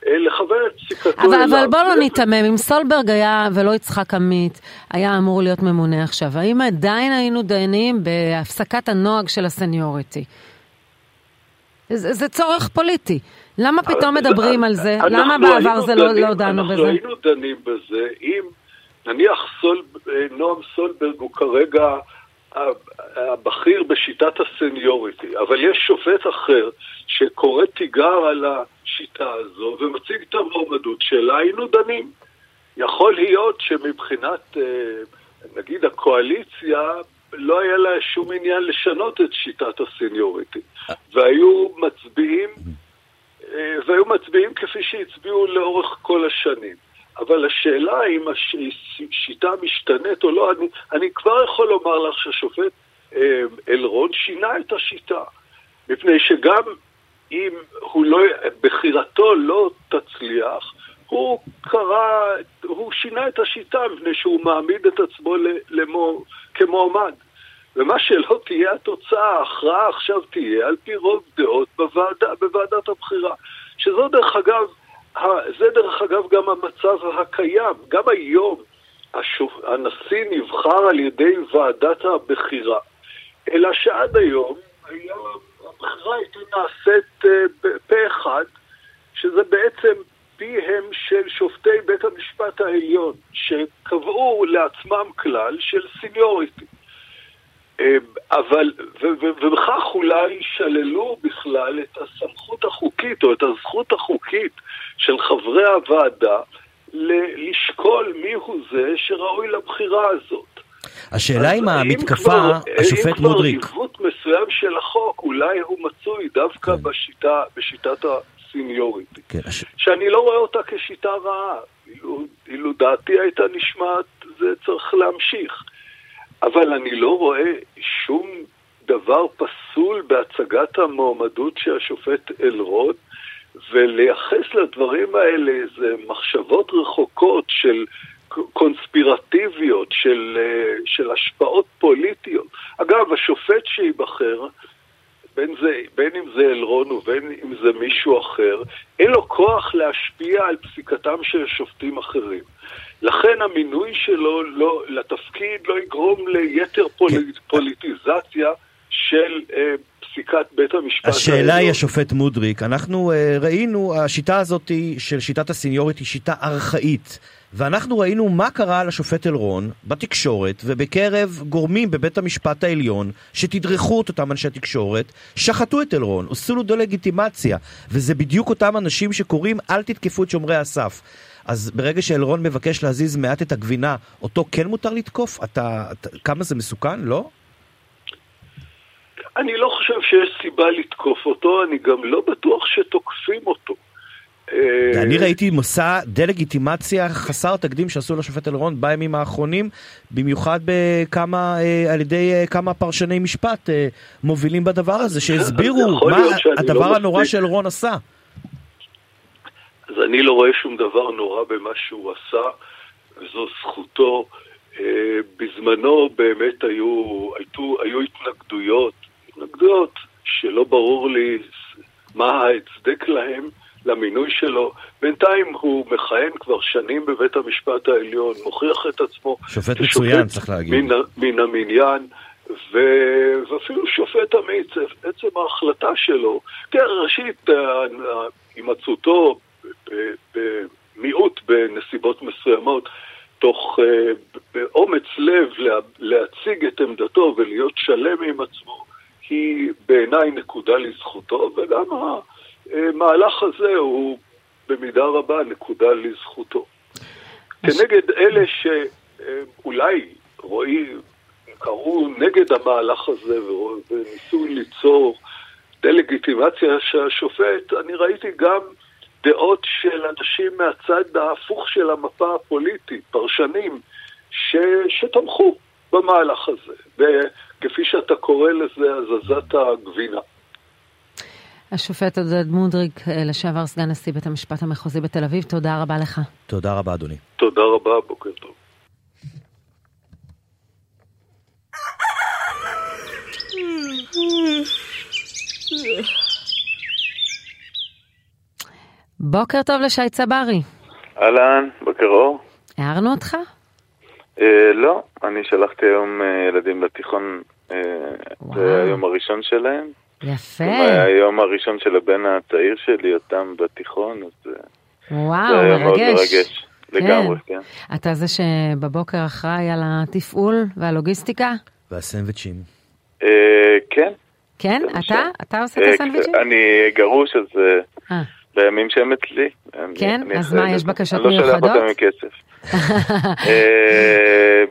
אה, לכוון את פסיקתו אבל. אבל בוא לא ניתמם, אם סולברג היה ולא יצחק עמית היה אמור להיות ממונה עכשיו, האם עדיין היינו דיינים בהפסקת הנוהג של הסניוריטי? זה, זה צורך פוליטי. למה פתאום מדברים על זה? למה בעבר זה לא, לא דנו בזה? אנחנו היינו דנים בזה אם נניח סול, נועם סולברג הוא כרגע הבכיר בשיטת הסניוריטי, אבל יש שופט אחר שקורא תיגר על השיטה הזו ומציג את המועמדות שלה, היינו דנים. יכול להיות שמבחינת, אה, נגיד, הקואליציה, לא היה לה שום עניין לשנות את שיטת הסניוריטי, והיו מצביעים, אה, והיו מצביעים כפי שהצביעו לאורך כל השנים. אבל השאלה אם השיטה משתנית או לא, אני, אני כבר יכול לומר לך שהשופט אלרון שינה את השיטה. מפני שגם אם הוא לא, בחירתו לא תצליח, הוא קרא, הוא שינה את השיטה מפני שהוא מעמיד את עצמו למו, כמועמד. ומה שלא תהיה התוצאה, ההכרעה עכשיו תהיה על פי רוב דעות בוועדה, בוועדת הבחירה. שזו דרך אגב זה דרך אגב גם המצב הקיים. גם היום השופ... הנשיא נבחר על ידי ועדת הבחירה, אלא שעד היום הבחירה הייתה נעשית אה, פה אחד, שזה בעצם פיהם של שופטי בית המשפט העליון, שקבעו לעצמם כלל של סיניוריטי. אה, אבל, ובכך אולי שללו בכלל את הסמכות החוקית או את הזכות החוקית של חברי הוועדה לשקול מיהו זה שראוי לבחירה הזאת. השאלה אם המתקפה, השופט מודריק... אם כבר עיוות מסוים של החוק, אולי הוא מצוי דווקא כן. בשיטה, בשיטת הסיניוריטי. כן, הש... שאני לא רואה אותה כשיטה רעה. אילו, אילו דעתי הייתה נשמעת, זה צריך להמשיך. אבל אני לא רואה שום דבר פסול בהצגת המועמדות של השופט אלרוד, ולייחס לדברים האלה איזה מחשבות רחוקות של קונספירטיביות, של, אה, של השפעות פוליטיות. אגב, השופט שייבחר, בין, זה, בין אם זה אלרון ובין אם זה מישהו אחר, אין לו כוח להשפיע על פסיקתם של שופטים אחרים. לכן המינוי שלו לא, לתפקיד לא יגרום ליתר פוליט, פוליטיזציה של אה, פסיקת בית המשפט. השאלה היא השופט מודריק, אנחנו אה, ראינו, השיטה הזאת של שיטת הסיניורית היא שיטה ארכאית. ואנחנו ראינו מה קרה לשופט אלרון בתקשורת ובקרב גורמים בבית המשפט העליון שתדרכו את אותם אנשי תקשורת, שחטו את אלרון, עשו לו דה-לגיטימציה, וזה בדיוק אותם אנשים שקוראים אל תתקפו את שומרי הסף. אז ברגע שאלרון מבקש להזיז מעט את הגבינה, אותו כן מותר לתקוף? אתה, אתה, כמה זה מסוכן, לא? אני לא חושב שיש סיבה לתקוף אותו, אני גם לא בטוח שתוקפים אותו. אני ראיתי מסע דה-לגיטימציה חסר תקדים שעשו לשופט אלרון בימים האחרונים, במיוחד בכמה, אה, על ידי אה, כמה פרשני משפט אה, מובילים בדבר הזה, שהסבירו מה הדבר לא הנורא שאלרון עשה. אז אני לא רואה שום דבר נורא במה שהוא עשה, וזו זכותו. בזמנו באמת היו, היו, היו התנגדויות, התנגדויות שלא ברור לי מה ההצדק להם. למינוי שלו. בינתיים הוא מכהן כבר שנים בבית המשפט העליון, מוכיח את עצמו. שופט מצוין, צריך להגיד. מן, מן המניין. ו... ואפילו שופט אמיץ, עצם ההחלטה שלו, כן, ראשית, הימצאותו במיעוט בנסיבות מסוימות, תוך אה, באומץ לב להציג את עמדתו ולהיות שלם עם עצמו, היא בעיניי נקודה לזכותו, וגם המהלך הזה הוא במידה רבה נקודה לזכותו. כנגד אלה שאולי רואים, קראו נגד המהלך הזה וניסו ליצור דה-לגיטימציה של השופט, אני ראיתי גם דעות של אנשים מהצד ההפוך של המפה הפוליטית, פרשנים, ש... שתמכו במהלך הזה, וכפי שאתה קורא לזה, הזזת הגבינה. השופט עודד מודריק, אה, לשעבר סגן נשיא בית המשפט המחוזי בתל אביב, תודה רבה לך. תודה רבה, אדוני. תודה רבה, בוקר טוב. בוקר טוב לשי צברי. אהלן, בוקר אור. הערנו אותך? אה, לא, אני שלחתי היום אה, ילדים לתיכון, אה, זה היום הראשון שלהם. יפה. זה היום הראשון של הבן הצעיר שלי, אותם בתיכון, אז וואו, זה היה מרגש. מאוד מרגש. לגמרי, כן. אתה זה שבבוקר אחראי על התפעול והלוגיסטיקה? והסנדוויצ'ים. כן. כן? אתה? אתה עושה את הסנדוויצ'ים? אני גרוש, אז בימים שהם אצלי. כן? אז מה, יש בקשות מיוחדות? אני לא שולח אותם עם כסף.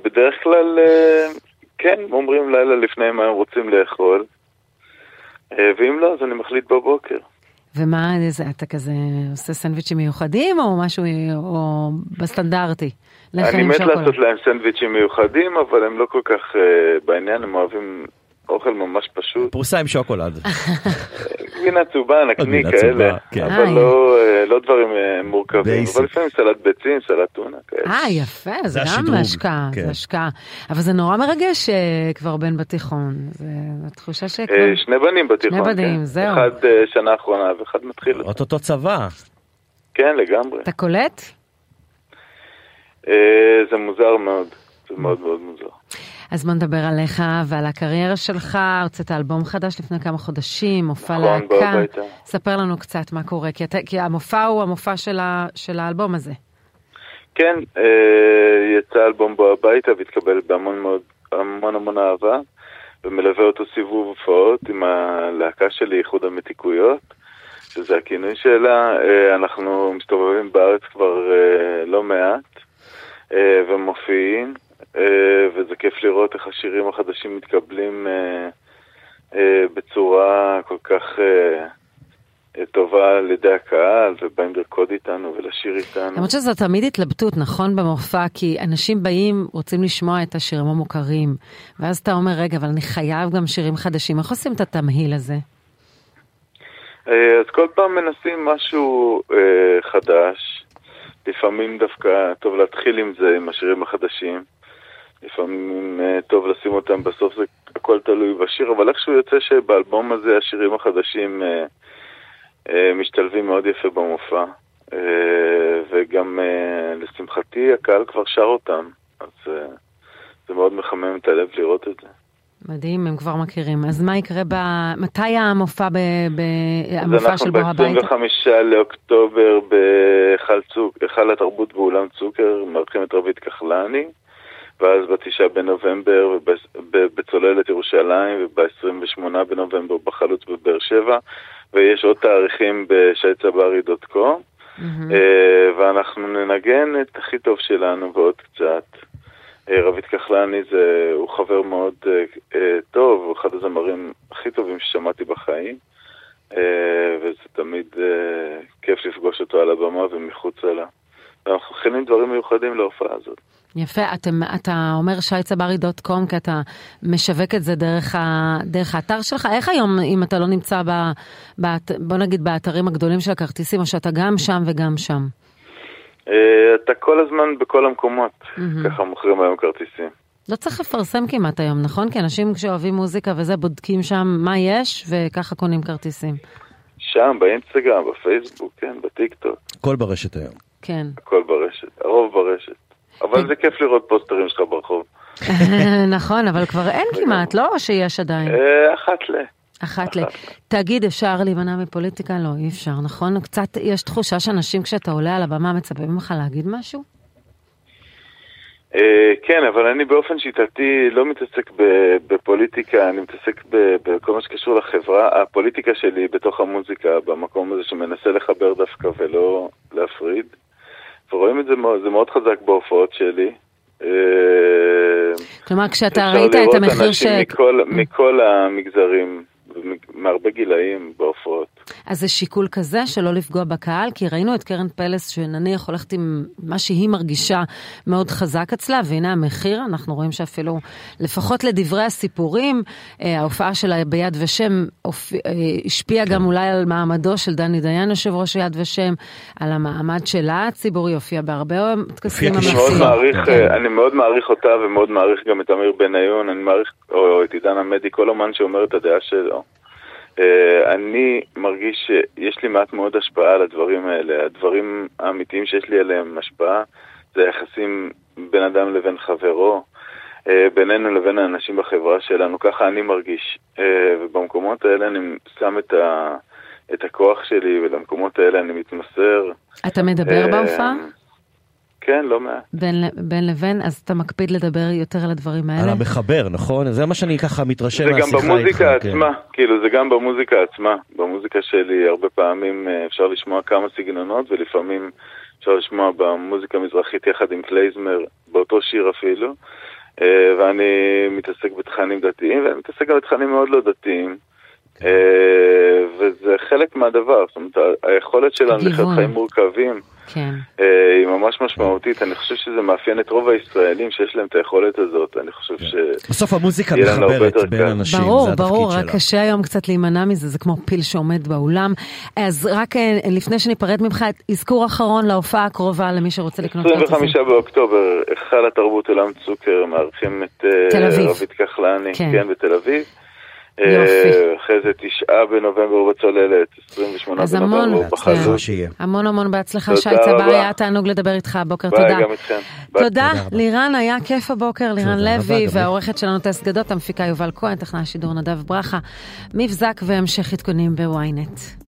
בדרך כלל, כן, אומרים לילה לפני מה הם רוצים לאכול. ואם לא, אז אני מחליט בבוקר. ומה, זה, אתה כזה עושה סנדוויצ'ים מיוחדים או משהו, או בסטנדרטי? אני מת לעשות להם סנדוויצ'ים מיוחדים, אבל הם לא כל כך uh, בעניין, הם אוהבים אוכל ממש פשוט. פרוסה עם שוקולד. גבינה צהובה, נקניק כאלה, כן. אבל לא, לא דברים מורכבים, אבל לפעמים סלט ביצים, סלט טונה כאלה. אה, יפה, זה גם השקעה, זה השקעה. אבל זה נורא מרגש כבר בן בתיכון, זו תחושה ש... שני בנים בתיכון, שני בנים, זהו. אחד שנה האחרונה ואחד מתחיל. אותו צבא. כן, לגמרי. אתה קולט? זה מוזר מאוד, זה מאוד מאוד מוזר. אז בוא נדבר עליך ועל הקריירה שלך, הוצאת אלבום חדש לפני כמה חודשים, מופע נכון, להקה. ספר לנו קצת מה קורה, כי, אתה, כי המופע הוא המופע של, ה, של האלבום הזה. כן, אה, יצא אלבום בו הביתה והתקבל בהמון מאוד, המון המון אהבה, ומלווה אותו סיבוב הופעות עם הלהקה שלי, איחוד המתיקויות, שזה הכינוי שלה. אה, אנחנו מסתובבים בארץ כבר אה, לא מעט, ומופיעים. וזה כיף לראות איך השירים החדשים מתקבלים בצורה כל כך טובה על ידי הקהל, ובאים לרקוד איתנו ולשיר איתנו. למרות שזו תמיד התלבטות, נכון, במופע? כי אנשים באים, רוצים לשמוע את השירים המוכרים, ואז אתה אומר, רגע, אבל אני חייב גם שירים חדשים. איך עושים את התמהיל הזה? אז כל פעם מנסים משהו חדש. לפעמים דווקא טוב להתחיל עם זה, עם השירים החדשים. לפעמים טוב לשים אותם, בסוף זה הכל תלוי בשיר, אבל איכשהו יוצא שבאלבום הזה השירים החדשים אה, אה, משתלבים מאוד יפה במופע, אה, וגם אה, לשמחתי הקהל כבר שר אותם, אז אה, זה מאוד מחמם את הלב לראות את זה. מדהים, הם כבר מכירים. אז מה יקרה ב... מתי המופע, ב... ב... המופע של בוא הביתה? אנחנו ב-25 לאוקטובר בהיכל התרבות באולם צוקר, מארחים את רבית כחלני. ואז בתשעה בנובמבר בצוללת ירושלים וב-28 בנובמבר בחלוץ בבאר שבע ויש עוד תאריכים בשייצברי.קום mm-hmm. ואנחנו ננגן את הכי טוב שלנו ועוד קצת. רבית כחלני זה, הוא חבר מאוד טוב, הוא אחד הזמרים הכי טובים ששמעתי בחיים וזה תמיד כיף לפגוש אותו על הבמה ומחוצה לה. ואנחנו מכינים דברים מיוחדים להופעה הזאת. יפה, אתם, אתה אומר שייצברי.קום כי אתה משווק את זה דרך, ה, דרך האתר שלך. איך היום, אם אתה לא נמצא, ב, ב, בוא נגיד, באתרים הגדולים של הכרטיסים, או שאתה גם שם וגם שם? אתה כל הזמן בכל המקומות, mm-hmm. ככה מוכרים היום כרטיסים. לא צריך לפרסם כמעט היום, נכון? כי אנשים כשאוהבים מוזיקה וזה, בודקים שם מה יש, וככה קונים כרטיסים. שם, באינסטגרם, בפייסבוק, כן, בטיק טוק. הכל ברשת היום. כן. הכל ברשת, הרוב ברשת. אבל זה כיף לראות פוסטרים שלך ברחוב. נכון, אבל כבר אין כמעט, לא? שיש עדיין? אחת ל... אחת ל... תגיד, אפשר להימנע מפוליטיקה? לא, אי אפשר, נכון? קצת, יש תחושה שאנשים כשאתה עולה על הבמה מצפים ממך להגיד משהו? כן, אבל אני באופן שיטתי לא מתעסק בפוליטיקה, אני מתעסק בכל מה שקשור לחברה. הפוליטיקה שלי בתוך המוזיקה, במקום הזה שמנסה לחבר דווקא ולא להפריד. ורואים את זה, זה מאוד חזק בהופעות שלי. כלומר, כשאתה ראית את המחיר ש... אפשר לראות אנשים מכל המגזרים, מהרבה גילאים בהופעות. אז זה שיקול כזה שלא לפגוע בקהל? כי ראינו את קרן פלס שנניח הולכת עם מה שהיא מרגישה מאוד חזק אצלה, והנה המחיר, אנחנו רואים שאפילו, לפחות לדברי הסיפורים, ההופעה שלה ביד ושם השפיעה גם אולי על מעמדו של דני דיין, יושב ראש יד ושם, על המעמד שלה הציבורי, הופיע בהרבה טקסים אמיצים. אני מאוד מעריך אותה ומאוד מעריך גם את אמיר בניון, אני מעריך, או את עידן עמדי, כל אומן שאומר את הדעה שלו. אני מרגיש שיש לי מעט מאוד השפעה על הדברים האלה. הדברים האמיתיים שיש לי עליהם השפעה זה היחסים בין אדם לבין חברו, בינינו לבין האנשים בחברה שלנו. ככה אני מרגיש. ובמקומות האלה אני שם את, ה, את הכוח שלי, ולמקומות האלה אני מתמסר. אתה מדבר בהופעה? כן, לא מעט. בין, בין לבין, אז אתה מקפיד לדבר יותר על הדברים האלה? על המחבר, נכון? זה מה שאני ככה מתרשם מהשיחה איתך. זה גם במוזיקה איתך, עצמה, כן. כאילו זה גם במוזיקה עצמה. במוזיקה שלי הרבה פעמים אה, אפשר לשמוע כמה סגנונות, ולפעמים אפשר לשמוע במוזיקה המזרחית יחד עם קלייזמר, באותו שיר אפילו. אה, ואני מתעסק בתכנים דתיים, ואני מתעסק גם בתכנים מאוד לא דתיים. אה, וזה חלק מהדבר, זאת אומרת, היכולת שלנו לחיות חיים מורכבים כן. אה, היא ממש משמעותית, אני חושב שזה מאפיין את רוב הישראלים שיש להם את היכולת הזאת, אני חושב כן. ש... בסוף המוזיקה מחברת בין אנשים, ברור, זה ברור, רק קשה היום קצת להימנע מזה, זה כמו פיל שעומד באולם. אז רק אה, לפני שניפרד ממך, אזכור אחרון להופעה הקרובה למי שרוצה לקנות כרטיסים. 25 באוקטובר, היכל התרבות עולם צוקר, מארחים את רבית כחלני, כן, כן בתל אביב. יופי. אחרי זה תשעה בנובמבר בצוללת, 28 בנובמבר בחזות. המון המון בהצלחה, שי צברי, היה תענוג לדבר איתך הבוקר, תודה. ביי, גם איתכם. תודה, לירן, היה כיף הבוקר, לירן לוי, והעורכת שלנו טס גדות, המפיקה יובל כהן, טכנאי השידור נדב ברכה, מבזק והמשך עדכונים בוויינט.